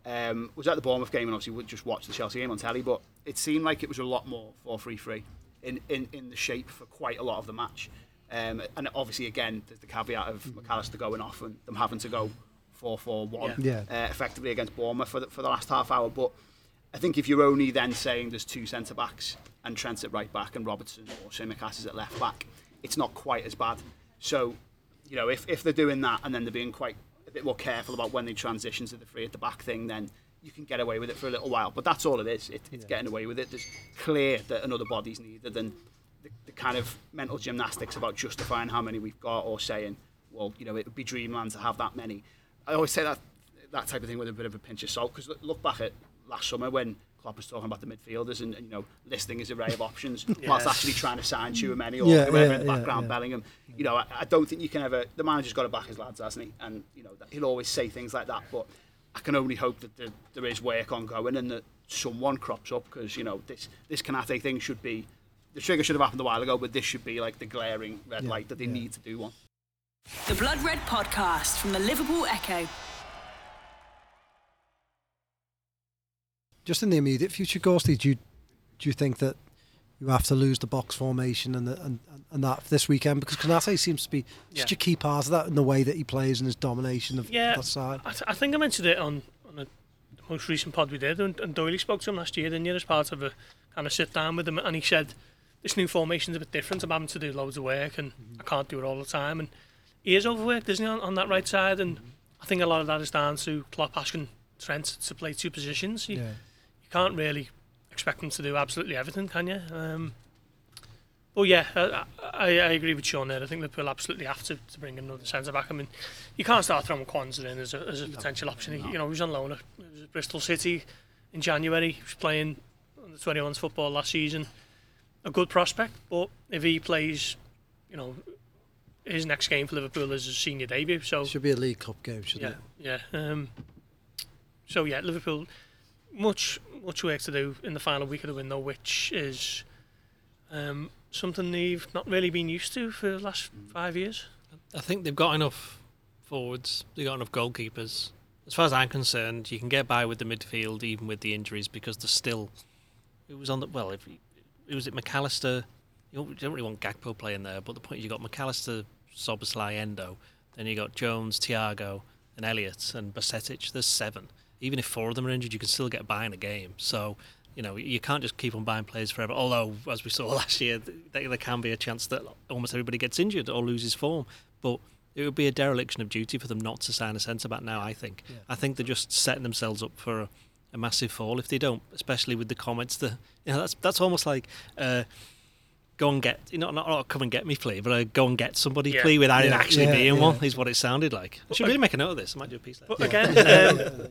um, was at the Bournemouth game and obviously would just watch the Chelsea game on telly. But it seemed like it was a lot more 4-3-3 in, in, in the shape for quite a lot of the match. Um, and obviously, again, there's the caveat of Mac Allister going off and them having to go 4-4-1 Yeah. uh, effectively against Bournemouth for the, for the last half hour. But I think if you're only then saying there's two centre backs and Trent at right back and Robertson or Tsimikas is at left back, it's not quite as bad. So, you know, if, if they're doing that and then they're being quite a bit more careful about when they transition to the three at the back thing, then you can get away with it for a little while. But that's all it is. It, it's getting away with it. There's clear that another body's needed and the, the kind of mental gymnastics about justifying how many we've got or saying, well, you know, it would be dreamland to have that many. I always say that that type of thing with a bit of a pinch of salt because look, look back at last summer when Klopp was talking about the midfielders and, and you know listing his array of options [laughs] whilst actually trying to sign Chouameni or Yeah, whoever yeah, in the yeah, background yeah. Bellingham. You know, I, I don't think you can ever. The manager's got to back his lads, hasn't he? And you know that he'll always say things like that. But I can only hope that there, there is work ongoing and that someone crops up because you know this this Konate thing should be. The trigger should have happened a while ago, but this should be like the glaring red Yeah, light that they yeah. need to do one. The Blood Red Podcast from the Liverpool Echo. Just in the immediate future, Gorsty, do you, do you think that you have to lose the box formation and, the, and, and that this weekend? Because Konate seems to be such a key part of that in the way that he plays and his domination of Yeah. that side. I, th- I think I mentioned it on, on a, the most recent pod we did, and, and Doyley spoke to him last year, didn't you, as part of a kind of sit down with him, and he said, this new formation's a bit different, I'm having to do loads of work, and I can't do it all the time, and he is overworked, isn't he, on, on that right side, and I think a lot of that is down to Klopp asking Trent to play two positions. You, Yeah. you can't really expect him to do absolutely everything, can you? Um, but yeah, I, I, I agree with Sean there. I think Liverpool absolutely have to, to bring another centre back. I mean, you can't start throwing Quansah in as a, as a potential option. He, you know, he was on loan at at Bristol City in January. He was playing on the 21s football last season. A good prospect, but if he plays, you know, his next game for Liverpool is his senior debut. So Should be a League Cup game, shouldn't yeah, it? yeah. Um, so yeah, Liverpool much much work to do in the final week of the window, which is um, something they've not really been used to for the last five years. I think they've got enough forwards. They've got enough goalkeepers. As far as I'm concerned, you can get by with the midfield even with the injuries because they're still. It was on the well. If it was it Mac Allister, you don't, you don't really want Gakpo playing there. But the point is, you got Mac Allister, Szoboszlai, Endo, then you got Jones, Thiago, and Elliott and Bajcetic. There's seven. Even if four of them are injured, you can still get by in a game. So. You know, you can't just keep on buying players forever. Although, as we saw [laughs] last year, there can be a chance that almost everybody gets injured or loses form. But it would be a dereliction of duty for them not to sign a centre back now. I think. Yeah. I think they're just setting themselves up for a, a massive fall if they don't, especially with the comments that you know that's that's almost like. Uh, Go and get, you know, not, not come and get me plea, but uh, go and get somebody Yeah. plea without it actually yeah, being yeah. one, is what it sounded like. I should But- really make a note of this. I might do a piece later. But again, [laughs] um,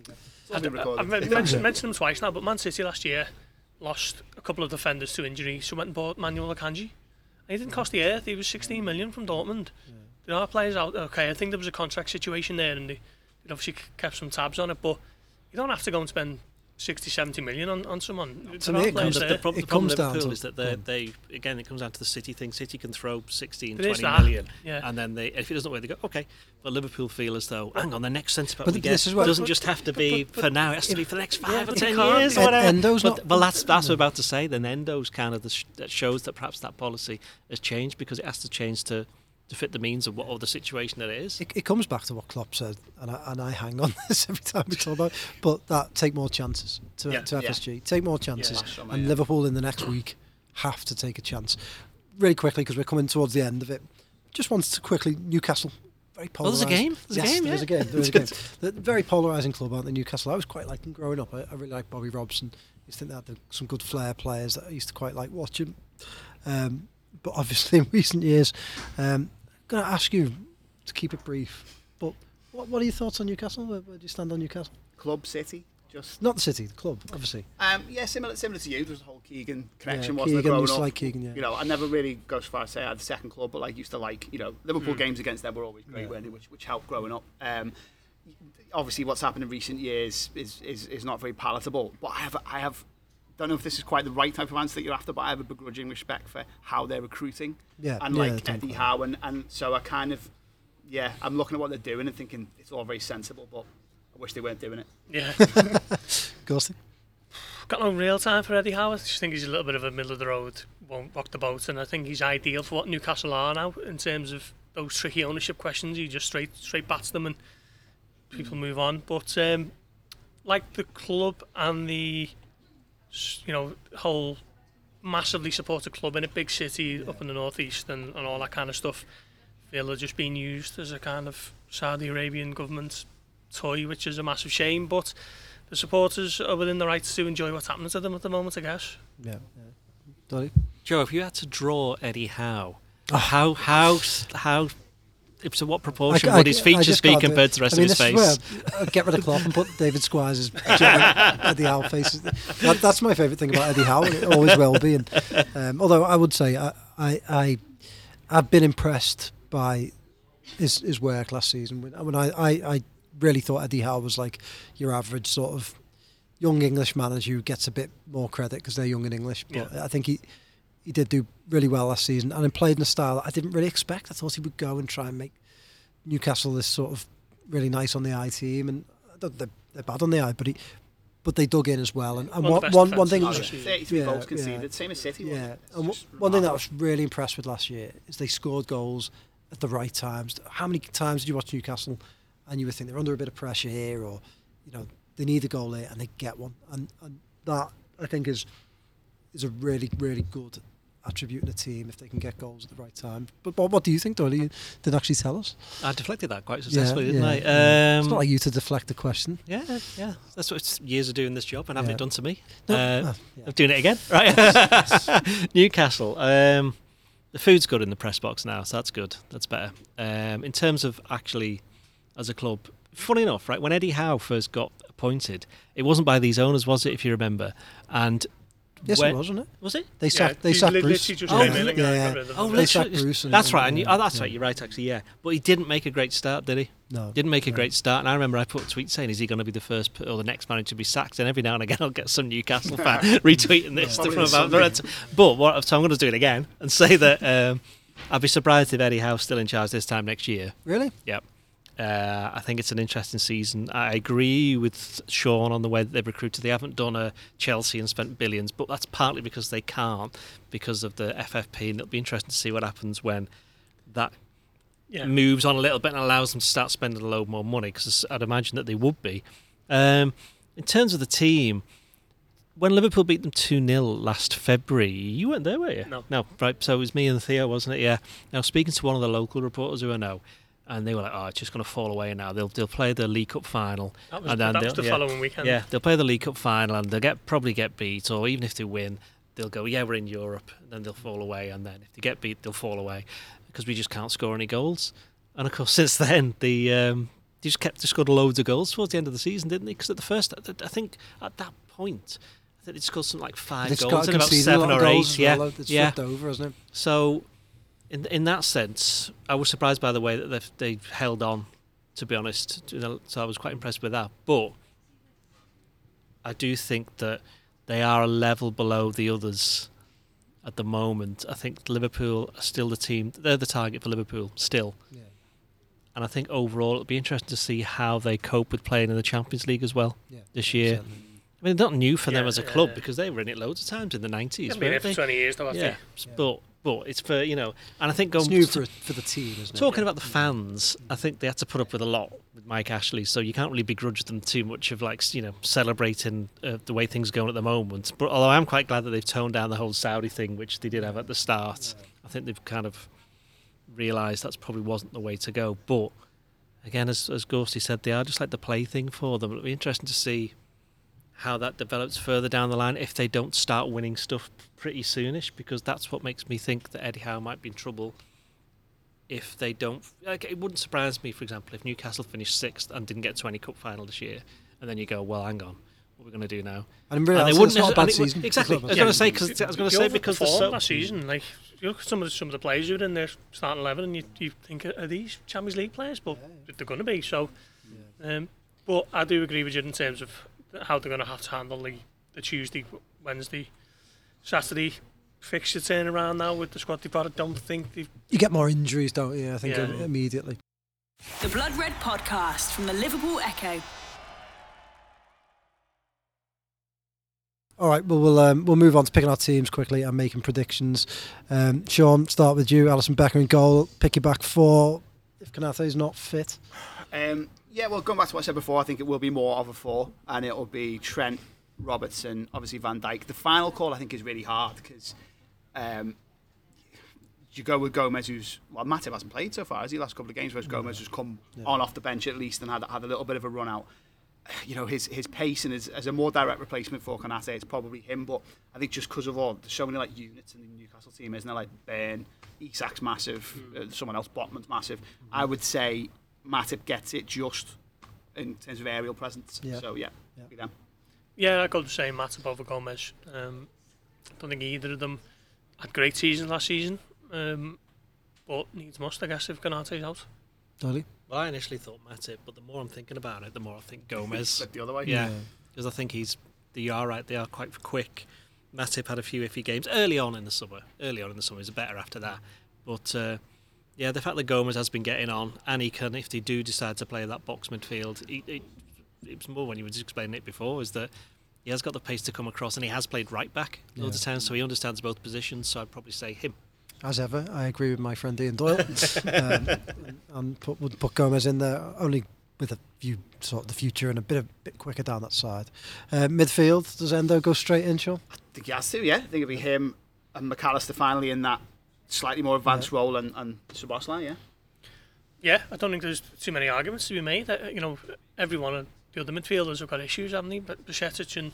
It's. I've mentioned, mentioned them twice now, but Man City last year lost a couple of defenders to injury, so went and bought Manuel Akanji. He didn't cost the earth. He was 16 million from Dortmund. There are players out. Okay, I think there was a contract situation there, and they, they obviously kept some tabs on it. But you don't have to go and spend 60, 70 million on, on someone. To me, it comes- the, there. the, prob- It the problem comes down Liverpool to- is that they, on. they again it comes down to the City thing. City can throw 16, It is 20 that, million, yeah. and then they if it doesn't work, they go okay. But Liverpool feel as though hang on, the next centre back we get what- doesn't but- just have to be for now. It has to be for the next five Yeah, or ten years do or it. whatever. En- Endo's but, not- well, that's that's what I'm about to say. Then Endo's kind of the sh- that shows that perhaps that policy has changed because it has to change to. To fit the means of what of the situation that it is. It, it comes back to what Klopp said, and I, and I hang on [laughs] this every time we talk about. it, But that take more chances to, Yeah. to Yeah. Take more chances, summer, and. Liverpool in the next week have to take a chance. Really quickly because we're coming towards the end of it. Just wanted to quickly Newcastle. Very Oh, there's a game? There's a yes, game, there is a game. [laughs] There is a game. The very polarising club, aren't they? Newcastle. I was quite like them growing up. I, I really like Bobby Robson. I used to think they had the, some good flair players that I used to quite like watching. Um, but obviously, [laughs] in recent years, um, going to ask you to keep it brief. But what, what are your thoughts on Newcastle? Where, where do you stand on Newcastle? Club City, just Not the city, the club, obviously. um, yeah, similar similar to you. There's a whole Keegan connection, Yeah, wasn't Keegan, there? Growing up, like Keegan, yeah. You know, I never really go as far as say I had the second club, but like used to like you know Liverpool games against them were always great, Yeah. Which which helped growing up. Um, obviously, what's happened in recent years is, is is not very palatable. But I have I have don't know if this is quite the right type of answer that you're after, but I have a begrudging respect for how they're recruiting. Yeah, and yeah, like Eddie quite. Howe, and, and so I kind of yeah, I'm looking at what they're doing and thinking it's all very sensible, but I wish they weren't doing it. Yeah. [laughs] Gorsty? got no real time for Eddie Howe. I just think he's a little bit of a middle of the road, won't rock the boat, and I think he's ideal for what Newcastle are now in terms of those tricky ownership questions. He just straight straight bats them and people move on. But um, like the club and the s- you know whole massively supported club in a big city up in the northeast and, and all that kind of stuff, feel they're just being used as a kind of Saudi Arabian government toy, which is a massive shame. But the supporters are within the rights to enjoy what's happening to them at the moment, I guess. Yeah. yeah. Doyley? Joe, if you had to draw Eddie Howe, oh. how how how so what proportion I- would his features be can't do it. compared to the rest I mean, of his face? I'd get rid of Klopp and put [laughs] David Squires' Eddie Howe faces. That, that's my favourite thing about Eddie Howe, and it always will be. And um, although I would say I, I, I I've been impressed by his his work last season. When, when I, I, I really thought Eddie Howe was like your average sort of young English manager who gets a bit more credit because they're young and English. But I think he he did do really well last season and he played in a style that I didn't really expect. I thought he would go and try and make Newcastle this sort of really nice on the eye team, and they're, they're bad on the eye, but he, but they dug in as well. And, and One one, of the one, best one thing, defensive Oh, Actually, yeah. 33 yeah, goals conceded, yeah. same as City. yeah, wasn't it? And just w- one thing that I was really impressed with last year is they scored goals at the right times. How many times did you watch Newcastle, and you would think they're under a bit of pressure here, or you know they need a goal here, and they get one, and, and that I think is is a really really good attribute in a team if they can get goals at the right time. But, but what do you think? You didn't actually tell us. I deflected that quite successfully, didn't yeah, I? yeah. Um, it's not like you to deflect the question. yeah, yeah. That's what it's years of doing this job and having Yeah. it done to me. No, Uh, yeah. I'm doing it again, [laughs] right? [laughs] Newcastle. Um, the food's good in the press box now, so that's good. That's better. Um, in terms of actually, as a club, funny enough, right? When Eddie Howe first got appointed, it wasn't by these owners, was it? If you remember, and Yes, when- it was, wasn't it? Was it? They Yeah, sacked. They sacked li- Bruce. literally just Oh, came in yeah. got Oh. They sacked Bruce and- That's right. And you, oh, that's yeah. right. You're right, actually. Yeah, but he didn't make a great start, did he? No, Didn't make a no. great start. And I remember I put a tweet saying, "Is he going to be the first or the next manager to be sacked?" And every now and again, [laughs] I'll get some Newcastle fan [laughs] retweeting this Probably stuff about the Reds. But what? So I'm going to do it again and say that um, I'd be surprised if Eddie Howe's still in charge this time next year. Really? Yep. Uh, I think it's an interesting season. I agree with Sean on the way that they've recruited. They haven't done a Chelsea and spent billions, but that's partly because they can't because of the FFP. And it'll be interesting to see what happens when that Yeah. moves on a little bit and allows them to start spending a load more money because I'd imagine that they would be. Um, in terms of the team, when Liverpool beat them 2 0 last February, you weren't there, were you? No. No, right. So it was me and Theo, wasn't it? Yeah. Now, speaking to one of the local reporters who I know, and they were like, oh, it's just going to fall away now. They'll, they'll play the League Cup final. That was, and then that was they'll- the yeah. following weekend. Yeah, they'll play the League Cup final and they'll get probably get beat, or even if they win, they'll go, yeah, we're in Europe. And then they'll fall away, and then if they get beat, they'll fall away because we just can't score any goals. And of course, [laughs] since then, the um, they just kept just scored loads of goals towards the end of the season, didn't they? Because at the first, I think at that point, I think they scored something like five They've goals got in about seven or eight. Yeah, well. It's yeah. flipped over, hasn't it? So in in that sense, I was surprised by the way that they've they held on. To be honest, so I was quite impressed with that. But I do think that they are a level below the others at the moment. I think Liverpool are still the team. They're the target for Liverpool still. Yeah. And I think overall it'll be interesting to see how they cope with playing in the Champions League as well Yeah, this year. 100%. I mean, not new for them as a club yeah. because they were in it loads of times in the nineties. It's been here for 20 years, though, I Yeah, think. Yeah. but but it's for you know, and I think It's going new to- for for the team, isn't it? Talking about the fans, I think they had to put up with a lot with Mike Ashley, so you can't really begrudge them too much of like you know celebrating uh, the way things are going at the moment. But although I'm quite glad that they've toned down the whole Saudi thing, which they did have at the start, I think they've kind of realised that's probably wasn't the way to go. But again, as as Gorsty said, they are just like the plaything for them. It'll be interesting to see how that develops further down the line if they don't start winning stuff pretty soonish, because that's what makes me think that Eddie Howe might be in trouble if they don't. Like, it wouldn't surprise me, for example, if Newcastle finished sixth and didn't get to any cup final this year, and then you go, well, hang on, what are we going to do now? And really, And they wouldn't not a bad it would- season. exactly. It's not a I was bad gonna season. say, 'cause I was gonna say because there's overperformed so- last season, like you look at some of the, some of the players who are in their starting eleven, and you, you think are these Champions League players, but they're going to be. So, um, but I do agree with you in terms of how they're going to have to handle the, the Tuesday, Wednesday, Saturday fixture turnaround now with the squad they've got. I don't think they've You get more injuries, don't you? I think Yeah. immediately. The Blood Red Podcast from the Liverpool Echo. All right, well we'll um, we'll move on to picking our teams quickly and making predictions. Um, Sean, start with you. Alisson Becker in goal. Pick your back four. If Konate's not fit, Um, yeah, well, going back to what I said before, I think it will be more of a four, and it'll be Trent, Robertson, obviously Van Dijk. The final call, I think, is really hard because um, you go with Gomez, who's well, Matip hasn't played so far, has he? Last couple of games, whereas Gomez has come on off the bench at least and had had a little bit of a run out. You know, his his pace and his, as a more direct replacement for Konate, it's probably him. But I think just because of all, there's so many like units in the Newcastle team, isn't there? Like Ben, Isak's massive, uh, someone else, Botman's massive. I would say Matip gets it just in terms of aerial presence. Yeah. So yeah, Yeah. be them. Yeah, I got the same Matip over Gomez. Um, I don't think either of them had great seasons last season, um, but needs must, I guess, if Konate's out. Doyley. Well, I initially thought Matip, but the more I'm thinking about it, the more I think [laughs] Gomez. Flip the other way. Yeah, because I think he's. They are right. They are quite quick. Matip had a few iffy games early on in the summer. Early on in the summer, he's better after that. But uh, yeah, the fact that Gomez has been getting on, and he can, if they do decide to play that box midfield, he, he, it was more when you were just explaining it before, is that he has got the pace to come across, and he has played right back loads of times, so he understands both positions. So I'd probably say him. As ever, I agree with my friend Ian Doyle, [laughs] um, and put, would put Gomez in there only with a view sort of the future and a bit a bit quicker down that side. Uh, midfield, does Endo go straight in, Sean? I think he has to. Yeah, I think it'll be him and Mac Allister finally in that slightly more advanced role, and and Szoboszlai. Yeah. Yeah, I don't think there's too many arguments to be made. That, you know, every one of the other midfielders have got issues, haven't they? But Bajcetic and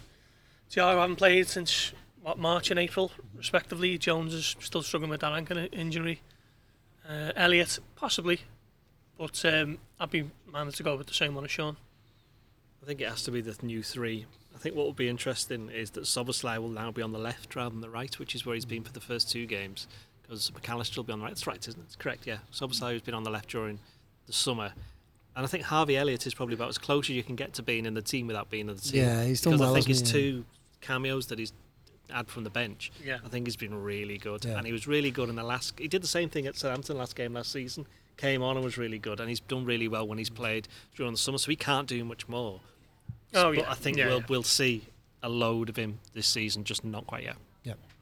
Thiago haven't played since what March and April, respectively. Jones is still struggling with that ankle injury. Uh, Elliott possibly, but um, I'd be minded to go with the same one as Sean. I think it has to be the new three. I think what will be interesting is that Szoboszlai will now be on the left rather than the right, which is where he's been for the first two games. Because Mac Allister will be on the right. That's right, isn't it? It's correct, yeah. Szoboszlai has been on the left during the summer. And I think Harvey Elliott is probably about as close as you can get to being in the team without being in the team. Yeah, he's done because well, I think his hasn't he? two cameos that he's had from the bench, Yeah. I think he's been really good. Yeah. And he was really good in the last. He did the same thing at Southampton last game last season. Came on and was really good, and he's done really well when he's played during the summer. So he can't do much more. Oh, but yeah. I think Yeah, we'll yeah. we'll see a load of him this season, just not quite yet.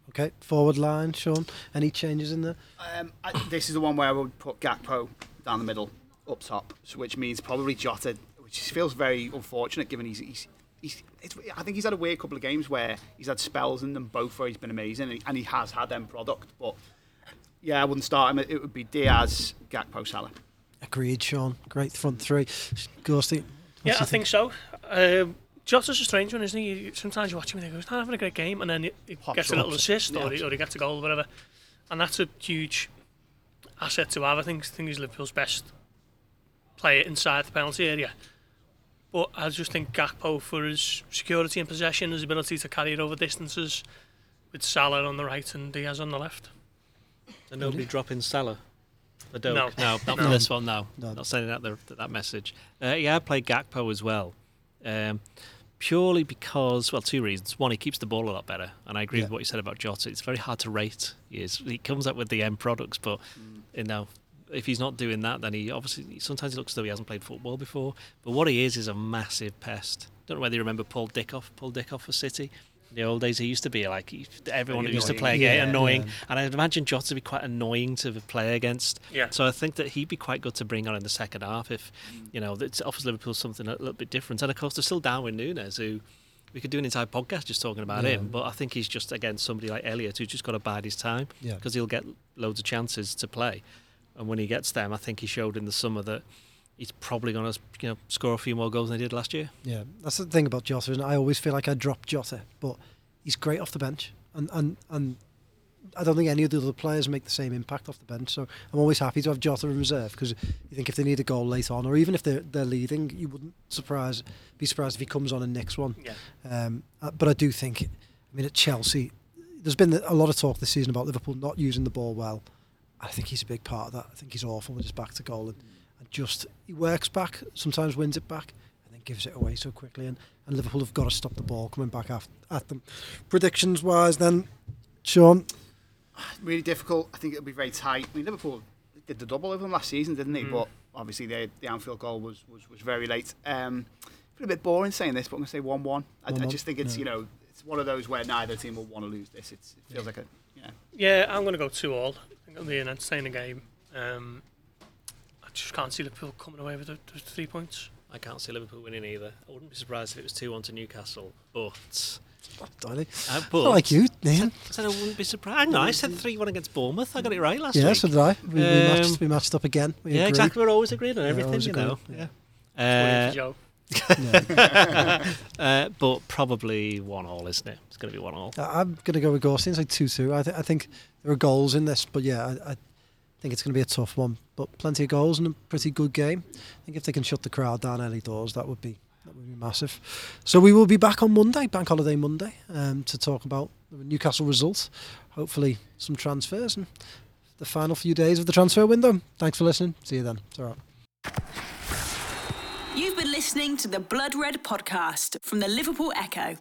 Yeah. Okay. Forward line, Sean. Any changes in there? Um, I, this is the one where I would put Gakpo down the middle, up top, so which means probably Jota, which feels very unfortunate given he's. he's He's, it's, I think he's had a weird couple of games where he's had spells in them both where he's been amazing and he, and he has had them product. But yeah, I wouldn't start him. It would be Diaz, Gakpo, Salah. Agreed, Sean. Great front three. Ghosty. Yeah, I think so. Um, Jota's a strange one, isn't he? You- Sometimes you watch him and he goes, not having a great game, and then he, he Pops gets a little up. assist Yeah. or, he, or he gets a goal or whatever. And that's a huge asset to have. I think, I think he's Liverpool's best player inside the penalty area. But I just think Gakpo, for his security and possession, his ability to carry it over distances, with Salah on the right and Diaz on the left. And nobody dropping Salah. I don't. No. No, not No. for this one. No, No. not sending out the, that message. Uh, yeah, I played Gakpo as well, um, purely because well, two reasons. One, he keeps the ball a lot better, and I agree Yeah. with what you said about Jota. It's very hard to rate. He is. He comes up with the end products, but mm. you know. If he's not doing that, then he obviously sometimes he looks as though he hasn't played football before. But what he is is a massive pest. Don't know whether you remember Paul Dickov. Paul Dickov for City. In the old days, he used to be like everyone who used to play against, Yeah, annoying. yeah. And I'd imagine Jota to be quite annoying to play against. Yeah. So I think that he'd be quite good to bring on in the second half if, you know, it offers Liverpool something a little bit different. And of course, they're still down with Nunez, who we could do an entire podcast just talking about Yeah. him. But I think he's just again somebody like Elliott who just got to bide his time Yeah. because he'll get loads of chances to play. And when he gets them, I think he showed in the summer that he's probably going to, you know, score a few more goals than he did last year. Yeah, that's the thing about Jota, and I always feel like I drop Jota, but he's great off the bench, and and and I don't think any of the other players make the same impact off the bench. So I'm always happy to have Jota in reserve because you think if they need a goal late on, or even if they're they're leading, you wouldn't surprise be surprised if he comes on and nicks one. Yeah. Um, uh, but I do think, I mean, at Chelsea, there's been a lot of talk this season about Liverpool not using the ball well. I think he's a big part of that. I think he's awful with his back to goal and, and just he works back, sometimes wins it back, and then gives it away so quickly. And, and Liverpool have got to stop the ball coming back af- at them. Predictions wise, then, Sean, really difficult. I think it'll be very tight. I mean, Liverpool did the double over them last season, didn't they? Mm. But obviously, they, the Anfield goal was, was, was very late. Um, feel a bit boring saying this, but I'm going to say 1 1. I, I just think it's, yeah. you know, it's one of those where neither team will want to lose this. It's, it feels like a, yeah. Yeah, I'm going to go two all. I think it'll be an entertaining game. Um, I just can't see Liverpool coming away with the, the three points. I can't see Liverpool winning either. I wouldn't be surprised if it was 2 1 to Newcastle. But. Doyley. Uh, I but like you, I Ian. said I wouldn't be surprised. No, I said 3 1 against Bournemouth. I got it right last Yeah, week. so did I. We, we, Um, matched, we matched up again. We yeah, agreed. exactly. We're always agreeing on Yeah, everything, always you know. agreed, Yeah. Uh, Joe. [laughs] [laughs] Uh, but probably one all, isn't it? It's going to be one all. I- I'm going to go with Gorstein. It's like 2 2. I, th- I think there are goals in this, but yeah, I, I think it's going to be a tough one. But plenty of goals and a pretty good game. I think if they can shut the crowd down early doors, that would be that would be massive. So we will be back on Monday, Bank Holiday Monday, um, to talk about the Newcastle results. Hopefully, some transfers and the final few days of the transfer window. Thanks for listening. See you then. It's. You've been listening to the Blood Red podcast from the Liverpool Echo.